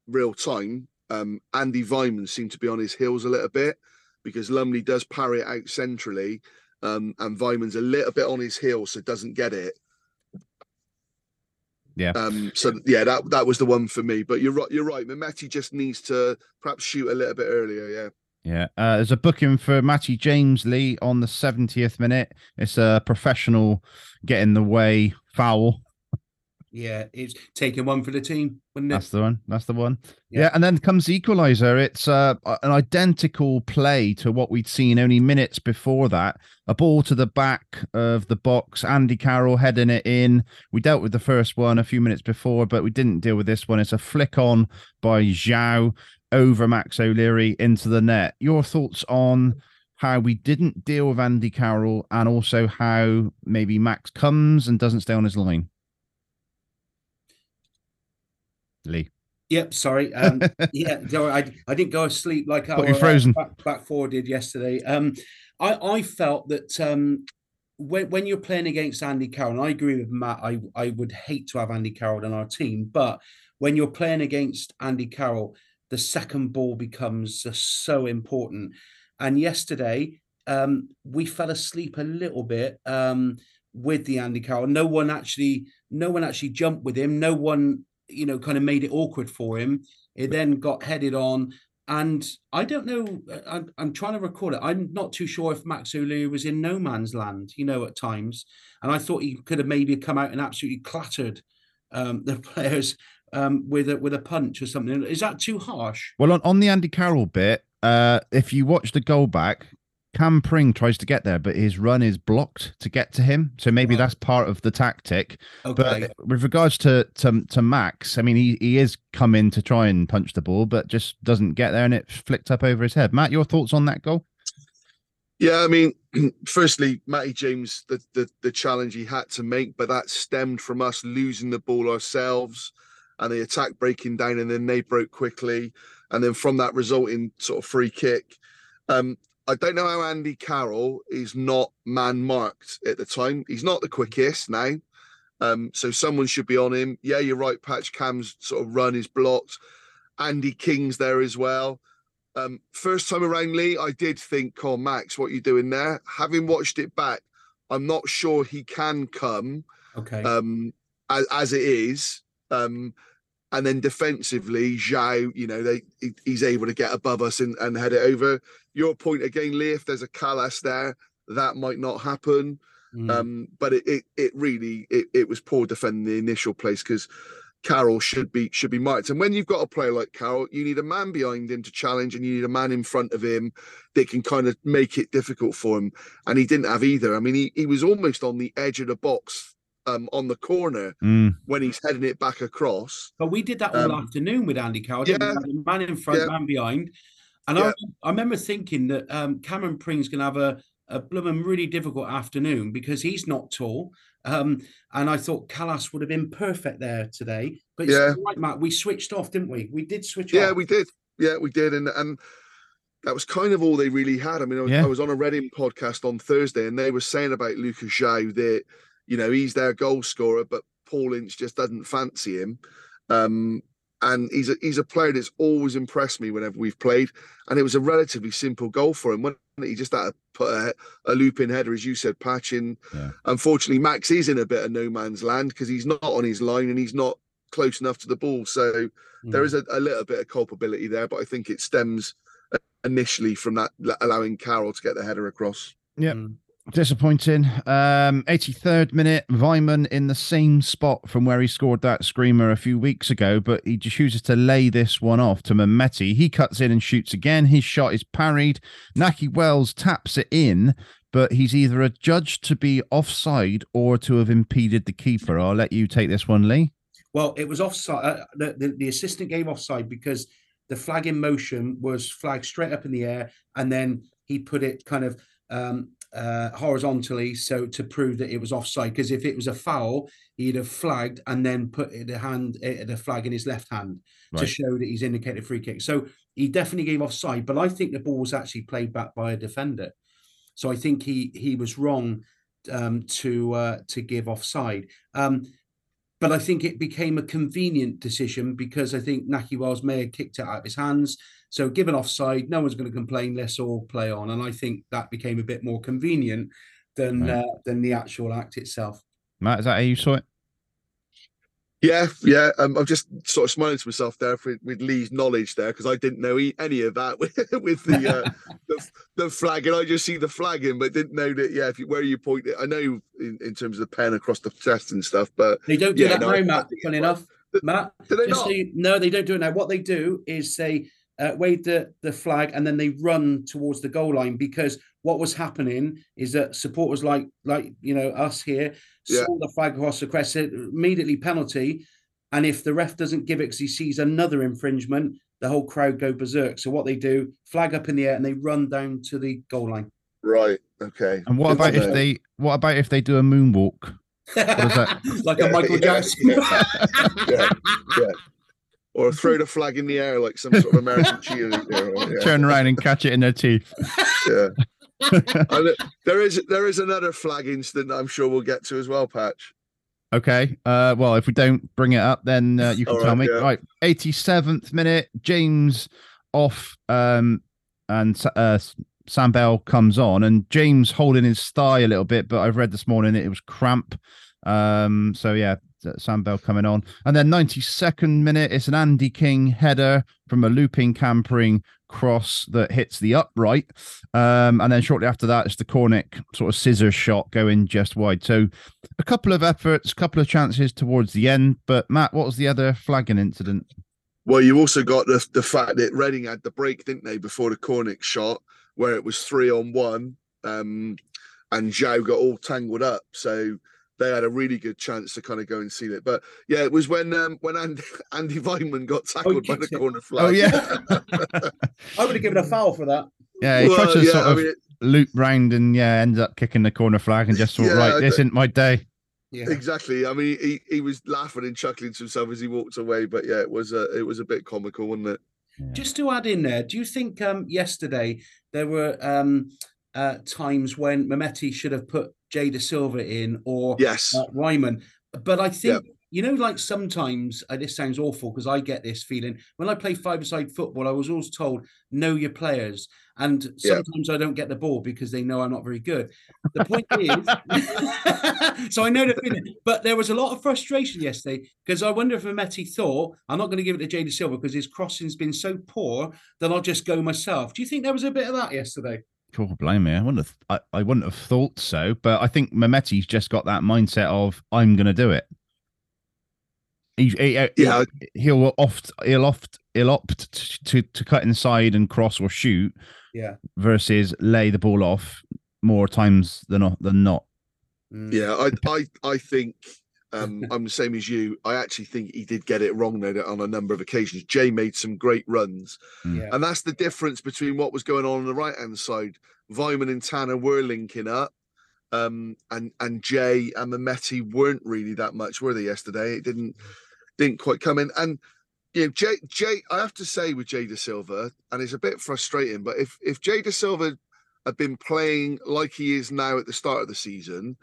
real time, um, Andy Weimann seemed to be on his heels a little bit because Lumley does parry it out centrally, um, and Weimann's a little bit on his heels, so doesn't get it. Yeah. Um, so yeah, that that was the one for me. But you're right. You're right. Mehmeti just needs to perhaps shoot a little bit earlier. Yeah. Yeah, uh, there's a booking for Matty James Lee on the 70th minute. It's a professional get in the way foul yeah, it's taking one for the team, wouldn't it? That's the one. That's the one. Yeah, yeah and then comes the equaliser. It's uh, an identical play to what we'd seen only minutes before that. A ball to the back of the box. Andy Carroll heading it in. We dealt with the first one a few minutes before, but we didn't deal with this one. It's a flick on by João over Max O'Leary into the net. Your thoughts on? how we didn't deal with Andy Carroll and also how maybe Max comes and doesn't stay on his line. Lee. Yep, sorry. Um, yeah, I, I didn't go asleep like our, frozen. Uh, back, back four did yesterday. Um, I, I felt that um, when, when you're playing against Andy Carroll, I agree with Matt, I, I would hate to have Andy Carroll on our team, but when you're playing against Andy Carroll, the second ball becomes uh, so important. And yesterday, um, we fell asleep a little bit um, with the Andy Carroll. No one actually, no one actually jumped with him. No one you know, kind of made it awkward for him. It then got headed on. And I don't know, I'm, I'm trying to recall it. I'm not too sure if Max O'Leary was in no man's land, you know, at times. And I thought he could have maybe come out and absolutely clattered um, the players um, with a with a punch or something. Is that too harsh? Well, on, on the Andy Carroll bit, uh, if you watch the goal back, Cam Pring tries to get there, but his run is blocked to get to him. So maybe that's part of the tactic. Okay. But with regards to, to to Max, I mean, he, he is coming to try and punch the ball, but just doesn't get there, and it flicked up over his head. Matt, your thoughts on that goal? Yeah, I mean, firstly, Matty James, the, the the challenge he had to make, but that stemmed from us losing the ball ourselves, and the attack breaking down, and then they broke quickly, and then from that resulting sort of free kick. Um, I don't know how Andy Carroll is not man marked at the time. He's not the quickest now. Um, so someone should be on him. Yeah, you're right. Patch Cam's sort of run is blocked. Andy King's there as well. Um, first time around, Lee, I did think, oh, Max, what you doing there? Having watched it back, I'm not sure he can come Okay. um, as, as it is. Um, and then defensively, João, you know, they he's able to get above us and, and head it over. Your point again, Lee, if there's a Kalas there, that might not happen. Mm. Um, but it, it it really it, it was poor defending the initial place because Carroll should be should be marked. And when you've got a player like Carroll, you need a man behind him to challenge, and you need a man in front of him that can kind of make it difficult for him. And he didn't have either. I mean, he, he was almost on the edge of the box um, on the corner Mm, when he's heading it back across. But we did that all Um, afternoon with Andy Carroll. yeah. Had a man in front, Yeah. man behind. And Yeah. I, I remember thinking that um, Cameron Pring's going to have a, a blooming really difficult afternoon because he's not tall. Um, and I thought Kalas would have been perfect there today. But Yeah. right, Matt. We switched off, didn't we? We did switch Yeah, off. Yeah, we did. Yeah, we did, and and that was kind of all they really had. I mean, I was, Yeah. I was on a Reading podcast on Thursday, and they were saying about Lucas João that you know he's their goal scorer, but Paul Ince just doesn't fancy him. Um, and he's a he's a player that's always impressed me whenever we've played, and it was a relatively simple goal for him. When he just had to put a, a loop in header, as you said, patching. Yeah. Unfortunately, Max is in a bit of no man's land because he's not on his line and he's not close enough to the ball. So there Mm. is a, a little bit of culpability there, but I think it stems uh, initially from that allowing Carroll to get the header across. Yep. Mm. Disappointing. Um, 83rd minute, Weimann in the same spot from where he scored that screamer a few weeks ago, but he just chooses to lay this one off to Mehmeti. He cuts in and shoots again. His shot is parried. Nakhi Wells taps it in, but he's either adjudged to be offside or to have impeded the keeper. I'll let you take this one, Lee. Well, it was offside. Uh, the, the, the assistant gave offside because the flag in motion was flagged straight up in the air, and then he put it kind of um, uh, horizontally, so to prove that it was offside. Because if it was a foul, he'd have flagged and then put the hand, the flag in his left hand to show that he's indicated free kick. So he definitely gave offside, but I think the ball was actually played back by a defender. So I think he he was wrong um, to uh, to give offside. Um, but I think it became a convenient decision because I think Nakhi Wells may have kicked it out of his hands. So given offside, no one's going to complain. Let's all play on, and I think that became a bit more convenient than Right. uh, than the actual act itself. Matt, is that how you saw it? Yeah, yeah. Um, I'm just sort of smiling to myself there for, with Lee's knowledge there because I didn't know e- any of that with, with the, uh, the the flag, and I just see the flagging, but didn't know that. Yeah, if you, where you point it, I know in, in terms of the pen across the chest and stuff, but They don't do Yeah, that no, I- now, Matt. think Funny enough, Matt. do they not? so you- no, they don't do it now. What they do is they uh, wave the, the flag and then they run towards the goal line because what was happening is that supporters like like you know us here Yeah. saw the flag across the crest, said immediately penalty, and if the ref doesn't give it because he sees another infringement, the whole crowd go berserk. So what they do, flag up in the air and they run down to the goal line. right, okay. And what about if they what about if they do a moonwalk? is that? like a Michael yeah, Jackson. yeah, yeah. Or throw the flag in the air like some sort of American cheerleader. Yeah, Turn around and catch it in their teeth. yeah. And there is there is another flag incident I'm sure we'll get to as well, Patch. Okay. Uh, well, if we don't bring it up, then uh, you can All tell right, me. yeah. Right. 87th minute, James off, um, and uh, Sam Bell comes on, and James holding his thigh a little bit, but I've read this morning that it was cramp. Um, so yeah, Sam Bell coming on, and then 92nd minute, it's an Andy King header from a looping Cam Pring cross that hits the upright. Um, and then shortly after that, it's the Cornick sort of scissor shot going just wide. So a couple of efforts, a couple of chances towards the end. But Matt, what was the other flagging incident? Well, you also got the the fact that Reading had the break, didn't they, before the Cornick shot, where it was three on one, um, and Joe got all tangled up. So they had a really good chance to kind of go and seal it. But yeah, it was when um, when Andy, Andy Weimann got tackled by the it. corner flag. Oh yeah, I would have given a foul for that. yeah. He tried Well, to yeah, sort I of mean, loop round and yeah, ended up kicking the corner flag and just thought, Yeah, right, this isn't my day. Yeah. exactly. I mean, he, he was laughing and chuckling to himself as he walked away. But yeah, it was a it was a bit comical, wasn't it? Yeah. Just to add in there, do you think um, yesterday there were um, uh, times when Mehmeti should have put Jay Dasilva in or Yes. uh, Weimann? But I think you know, like sometimes uh, this sounds awful because I get this feeling when I play five-a-side football. I was always told know your players, and Yeah. sometimes I don't get the ball because they know I'm not very good. The point is, so I know the feeling. But there was a lot of frustration yesterday because I wonder if Mehmeti thought I'm not going to give it to Jay Dasilva because his crossing's been so poor that I'll just go myself. Do you think there was a bit of that yesterday? Cool, blame me. I wouldn't have. I, I wouldn't have thought so, but I think Mehmeti's just got that mindset of I'm going to do it. He, he, Yeah. he'll, he'll oft he'll oft he'll opt t- to to cut inside and cross or shoot Yeah. versus lay the ball off more times than not than not. Mm. Yeah, I I I think um, I'm the same as you. I actually think he did get it wrong though on a number of occasions. Jay made some great runs, Yeah. and that's the difference between what was going on on the right hand side. Weimann and Tanner were linking up, um, and and Jay and Mehmeti weren't really that much, were they? Yesterday, it didn't didn't quite come in, and you know, Jay Jay. I have to say with Jay Dasilva, and it's a bit frustrating, but if if Jay Dasilva had been playing like he is now at the start of the season,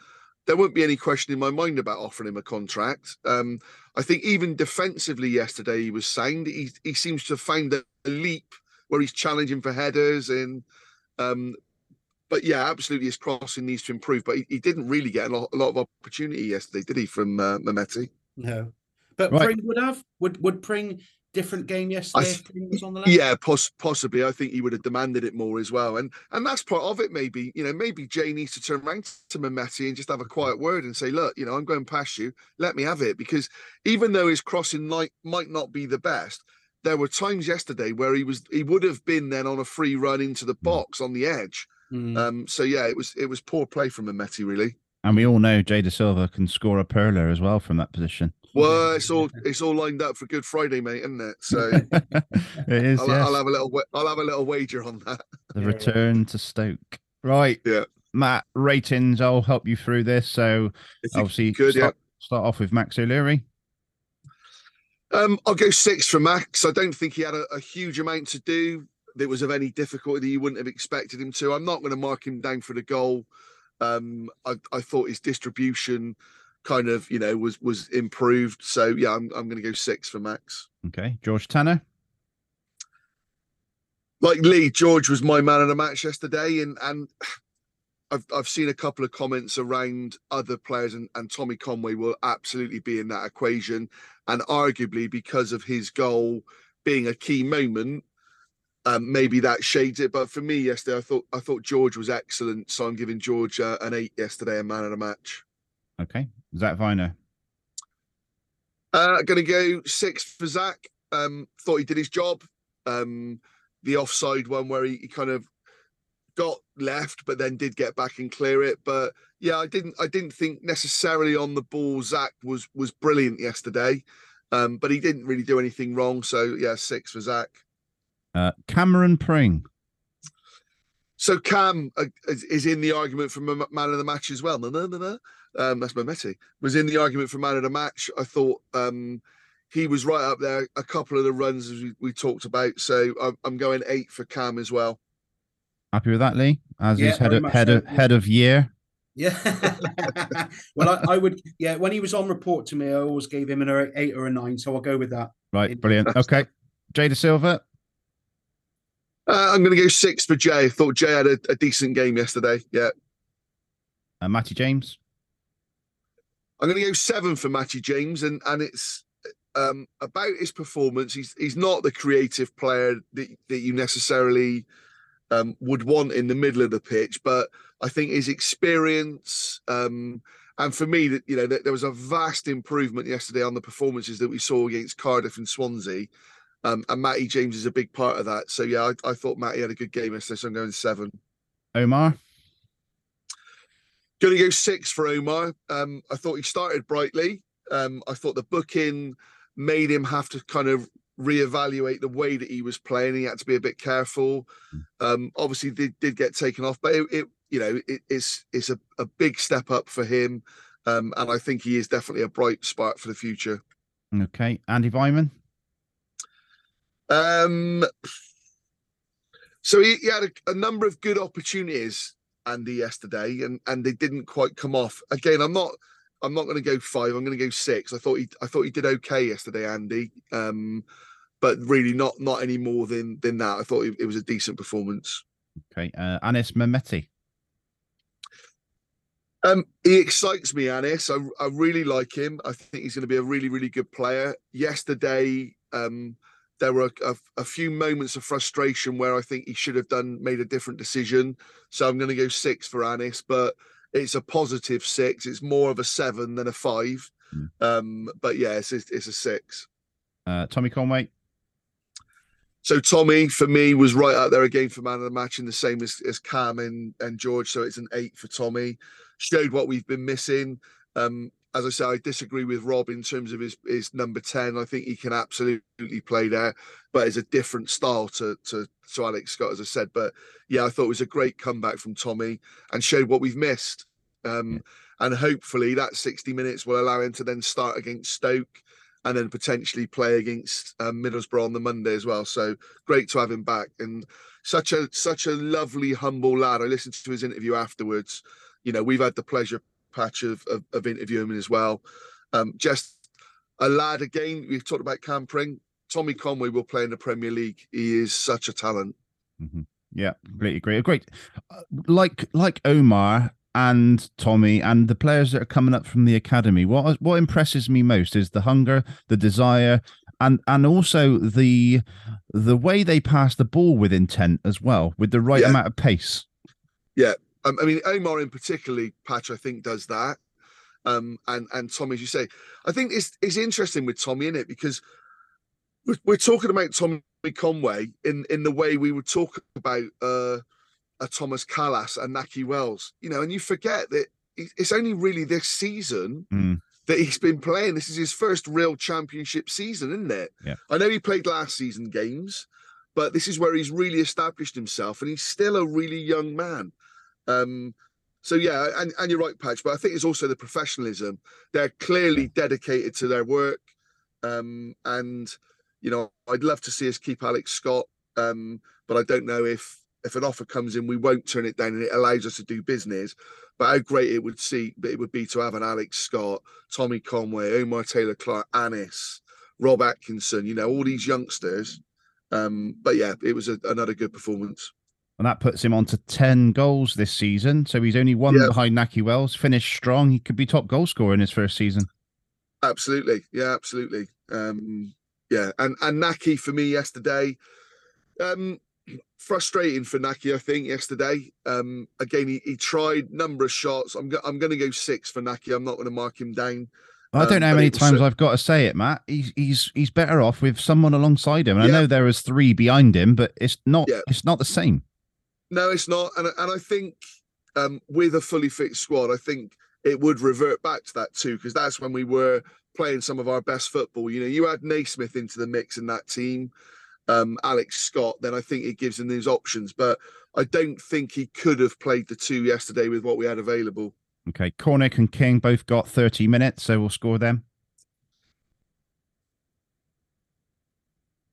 there won't be any question in my mind about offering him a contract. Um, I think even defensively yesterday he was sound. He he seems to have found a, a leap where he's challenging for headers and um, but yeah, absolutely his crossing needs to improve. But he, he didn't really get a lot, a lot of opportunity yesterday, did he, from uh, Mehmeti? No. But Right. Pring would have would would Pring different game yesterday th- if was on the left. Yeah, poss- possibly. I think he would have demanded it more as well, and and that's part of it. Maybe you know, maybe Jay needs to turn around to Mehmeti and just have a quiet word and say, look, you know, I'm going past you. Let me have it because even though his crossing might might not be the best, there were times yesterday where he was he would have been then on a free run into the box on the edge. Mm. Um, so yeah, it was it was poor play from Mehmeti really. And we all know Jay Dasilva can score a perler as well from that position. Well, it's all it's all lined up for Good Friday, mate, isn't it? So it is. I'll, yes. I'll have a little I'll have a little wager on that. the return to Stoke. Right. Yeah. Matt, ratings. I'll help you through this. So obviously, could, yeah. start, start off with Max O'Leary. Um, I'll go six for Max. I don't think he had a, a huge amount to do that was of any difficulty that you wouldn't have expected him to. I'm not going to mark him down for the goal. Um, I, I thought his distribution kind of, you know, was was improved. So yeah, I'm I'm going to go six for Max. Okay. George Tanner. Like Lee, George was my man of the match yesterday, and and I've I've seen a couple of comments around other players, and, and Tommy Conway will absolutely be in that equation, and arguably because of his goal being a key moment, um, maybe that shades it. But for me yesterday, I thought I thought George was excellent, so I'm giving George uh, an eight yesterday, a man of the match. Okay. Zak Vyner. Uh, going to go six for Zak. Um, thought he did his job. Um, the offside one where he, he kind of got left, but then did get back and clear it. But yeah, I didn't. I didn't think necessarily on the ball. Zak was was brilliant yesterday, um, but he didn't really do anything wrong. So yeah, six for Zak. Uh, Cameron Pring. So Cam uh, is, is in the argument for ma- man of the match as well. No, no, no, no. Um, that's Mehmeti. Was in the argument for man of the match. I thought um, he was right up there. A couple of the runs as we, we talked about. So I'm, I'm going eight for Cam as well. Happy with that, Lee? As Yeah, his head of head of head of year. Yeah. well, I, I would. Yeah, when he was on report to me, I always gave him an eight or a nine. So I'll go with that. Right. Brilliant. Okay. Jay Dasilva. Uh, I'm going to go six for Jay. Thought Jay had a, a decent game yesterday. Yeah. Uh, Matty James. I'm going to go seven for Matty James, and and it's um, about his performance. He's he's not the creative player that that you necessarily um, would want in the middle of the pitch, but I think his experience. Um, and for me, that you know, there was a vast improvement yesterday on the performances that we saw against Cardiff and Swansea, um, and Matty James is a big part of that. So yeah, I, I thought Matty had a good game yesterday, so I'm going seven. Omar. Going to go six for Omar. Um, I thought he started brightly. Um, I thought the booking made him have to kind of reevaluate the way that he was playing. He had to be a bit careful. Um, obviously, did did get taken off, but it, it you know it, it's it's a, a big step up for him, um, and I think he is definitely a bright spark for the future. Okay. Andy Weimann. Um, so he, he had a, a number of good opportunities, Andy, yesterday, and and they didn't quite come off. Again, I'm not. I'm not going to go five. I'm going to go six. I thought he. I thought he did okay yesterday, Andy. Um, but really not not any more than than that. I thought it, it was a decent performance. Okay, uh, Anis Mehmeti. Um, he excites me, Anis. I, I really like him. I think he's going to be a really, really good player. Yesterday, um, there were a, a, a, few moments of frustration where I think he should have done made a different decision. So I'm going to go six for Anis, but it's a positive six. It's more of a seven than a five. Mm. Um, but yeah, it's, it's a six. Uh, Tommy Conway. So Tommy, for me, was right out there again for man of the match, and the same as, as Cam and, and George. So it's an eight for Tommy showed what we've been missing. Um, as I say, I disagree with Rob in terms of his, his number 10. I think he can absolutely play there, but it's a different style to, to, to Alex Scott, as I said. But yeah, I thought it was a great comeback from Tommy and showed what we've missed. Um, and hopefully that 60 minutes will allow him to then start against Stoke and then potentially play against um, Middlesbrough on the Monday as well. So great to have him back and such a such a lovely, humble lad. I listened to his interview afterwards you know, we've had the pleasure patch of, of, of interviewing as well. Um, just a lad again. We've talked about Cam Pring. Tommy Conway will play in the Premier League. He is such a talent. Mm-hmm. Yeah, completely agree. Great, uh, like like Omar and Tommy and the players that are coming up from the academy. What what impresses me most is the hunger, the desire, and and also the the way they pass the ball with intent as well, with the right yeah. amount of pace. Yeah, um, I mean, Omar in particularly, Patch, I think does that. Um, and and Tommy, as you say, I think it's it's interesting with Tommy in it because we're, we're talking about Tommy Conway in in the way we would talk about uh, a Thomas Kalas and Nakhi Wells, you know, and you forget that it's only really this season mm. that he's been playing. This is his first real championship season, isn't it? Yeah. I know he played last season games, but this is where he's really established himself, and he's still a really young man. Um, so yeah, and, and you're right, Patch. But I think it's also the professionalism. They're clearly dedicated to their work, um, and you know, I'd love to see us keep Alex Scott, um, but I don't know if if an offer comes in, we won't turn it down, and it allows us to do business. But how great it would see, it would be to have an Alex Scott, Tommy Conway, Omar Taylor-Clarke, Anis, Rob Atkinson. You know, all these youngsters. Um, but yeah, it was a, another good performance and that puts him on to 10 goals this season. So he's only one behind Nakhi Wells, finished strong. He could be top goal scorer in his first season. Absolutely. Yeah, absolutely. Um, yeah, and, and Nakhi for me yesterday, um, frustrating for Nakhi, I think, yesterday. Um, again, he, he tried number of shots. I'm, go- I'm going to go six for Nakhi. I'm not going to mark him down. I don't know how um, many times I've got to say it, Matt. He's he's he's better off with someone alongside him. And yeah. I know there is three behind him, but it's not yeah. it's not the same. No, it's not, and and I think um, with a fully fit squad, I think it would revert back to that too, because that's when we were playing some of our best football. You know, you add Naismith into the mix in that team, um, Alex Scott, then I think it gives him these options. But I don't think he could have played the two yesterday with what we had available. Okay, Cornick and King both got 30 minutes, so we'll score them.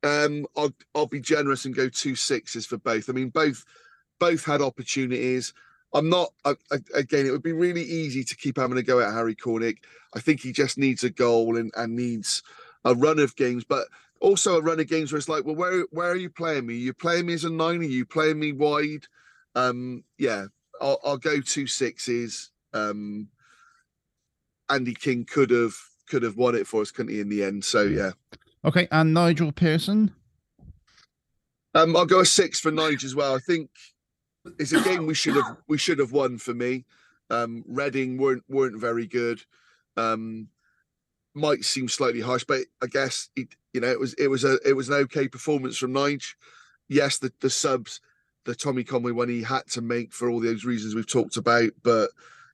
Um, I'll I'll be generous and go two sixes for both. I mean, both both had opportunities. I'm not, I, I, again, it would be really easy to keep having a go at Harry Cornick. I think he just needs a goal and, and needs a run of games, but also a run of games where it's like, well, where where are you playing me? You're playing me as a nine, are you playing me wide? Um, yeah, I'll, I'll go two sixes. Um, Andy King could have could have won it for us, couldn't he, in the end? So yeah. Okay, and Nigel Pearson. Um, I'll go a six for Nigel as well. I think it's a game we should have we should have won for me. Um, Reading weren't weren't very good. Um, might seem slightly harsh, but I guess it, you know it was it was a it was an okay performance from Nige. Yes, the the subs, the Tommy Conway one he had to make for all those reasons we've talked about, but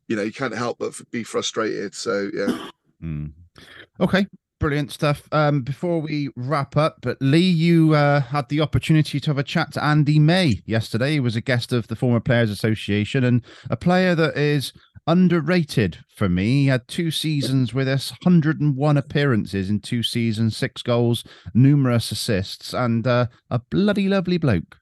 you know you can't help but be frustrated. So yeah. Mm. Okay, Brilliant stuff. Um, before we wrap up, but Lee, you uh, had the opportunity to have a chat to Andy May yesterday. He was a guest of the Former Players Association and a player that is underrated for me. He had two seasons with us, 101 appearances in two seasons, six goals, numerous assists, and uh, a bloody lovely bloke.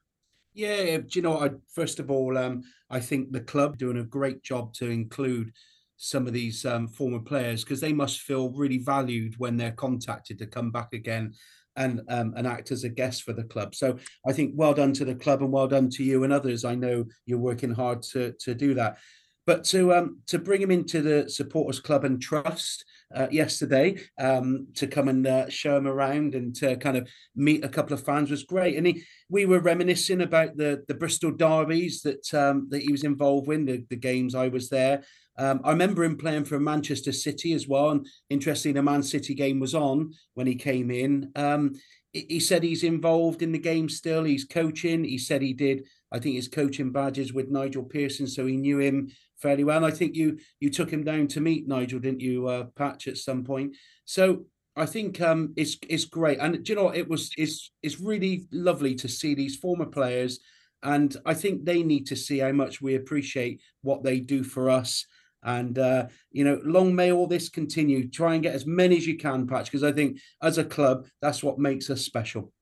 Yeah, do you know? I, first of all, um, I think the club doing a great job to include some of these um, former players because they must feel really valued when they're contacted to come back again and um, and act as a guest for the club. So I think well done to the club and well done to you and others. I know you're working hard to to do that. But to um to bring him into the supporters club and trust uh, yesterday um, to come and uh, show him around and to kind of meet a couple of fans was great. And he, we were reminiscing about the the Bristol derbies that um, that he was involved in, the, the games I was there. Um, I remember him playing for Manchester City as well. And interesting, the Man City game was on when he came in. Um, he said he's involved in the game still. He's coaching. He said he did. I think his coaching badges with Nigel Pearson, so he knew him fairly well. And I think you you took him down to meet Nigel, didn't you, uh, Patch, at some point? So I think um, it's it's great, and you know it was it's it's really lovely to see these former players, and I think they need to see how much we appreciate what they do for us. And uh, you know, long may all this continue. Try and get as many as you can, Patch, because I think as a club, that's what makes us special.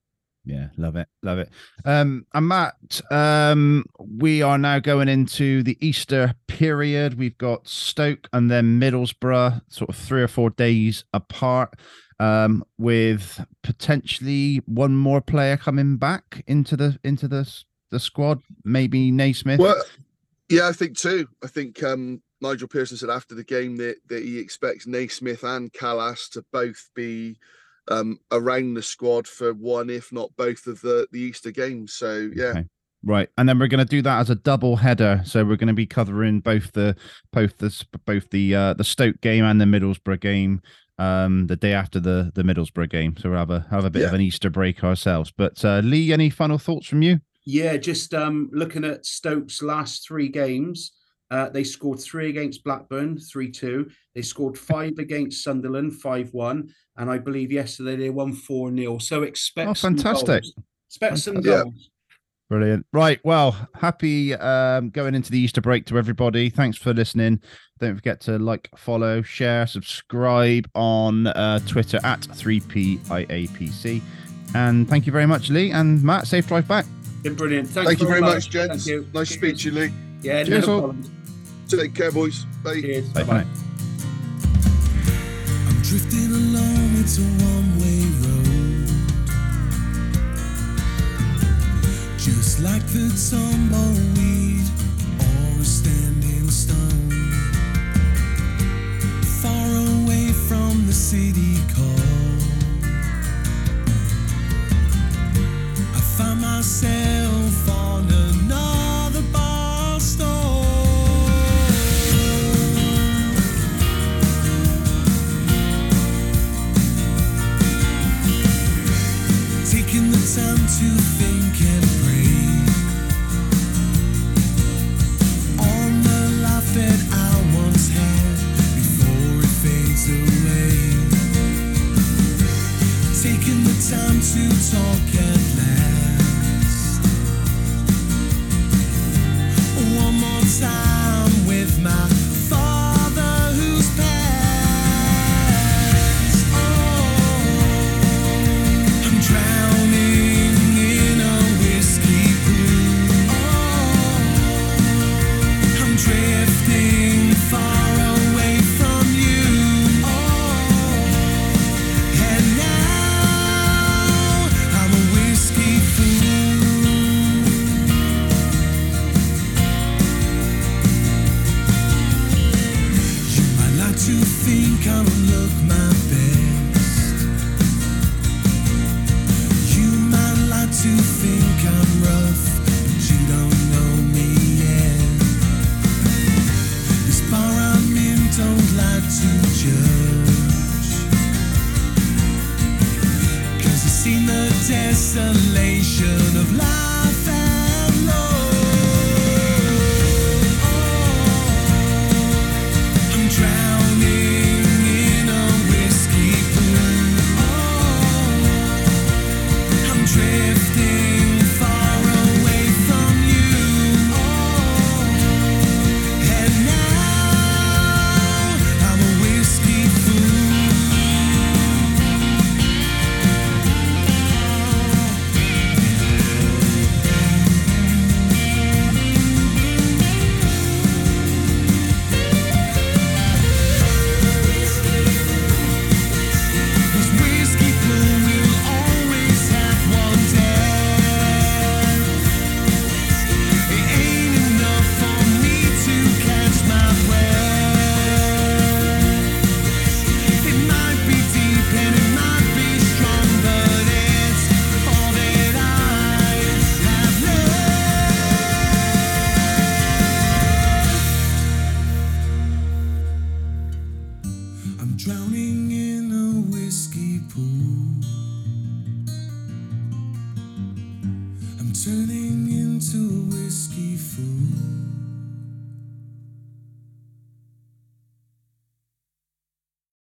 Yeah, love it, love it. Um, and Matt, um, we are now going into the Easter period. We've got Stoke and then Middlesbrough, sort of three or four days apart, um, with potentially one more player coming back into the into the the squad. Maybe Naismith. Well, yeah, I think too. I think um, Nigel Pearson said after the game that that he expects Naismith and Kalas to both be um, around the squad for one, if not both, of the the Easter games. So yeah. Okay. Right, and then we're going to do that as a double header. So we're going to be covering both the both the both the uh, the Stoke game and the Middlesbrough game um, the day after the the Middlesbrough game. So we'll have a have a bit yeah. of an Easter break ourselves. But uh, Lee, any final thoughts from you? Yeah, just um, looking at Stoke's last three games. Uh, they scored three against Blackburn, 3 2. They scored five against Sunderland, 5 1. And I believe yesterday they won 4 0. So expect oh, fantastic. Expect some goals. Brilliant. Right. Well, happy um, going into the Easter break to everybody. Thanks for listening. Don't forget to like, follow, share, subscribe on uh, Twitter at 3PIAPC. And thank you very much, Lee. And Matt, safe drive back. Been brilliant. Thanks thank you very much, much gents. Nice to speak to you, Lee. Yeah, Cheers, no problem. Take care, boys. Bye. Cheers. Bye. Bye. I'm drifting along, it's a one way road. Just like the tumbleweed or a standing stone. Far away from the city core. I find myself on another time to think and breathe. On the life that I once had before it fades away, taking the time to talk at last. One more time with my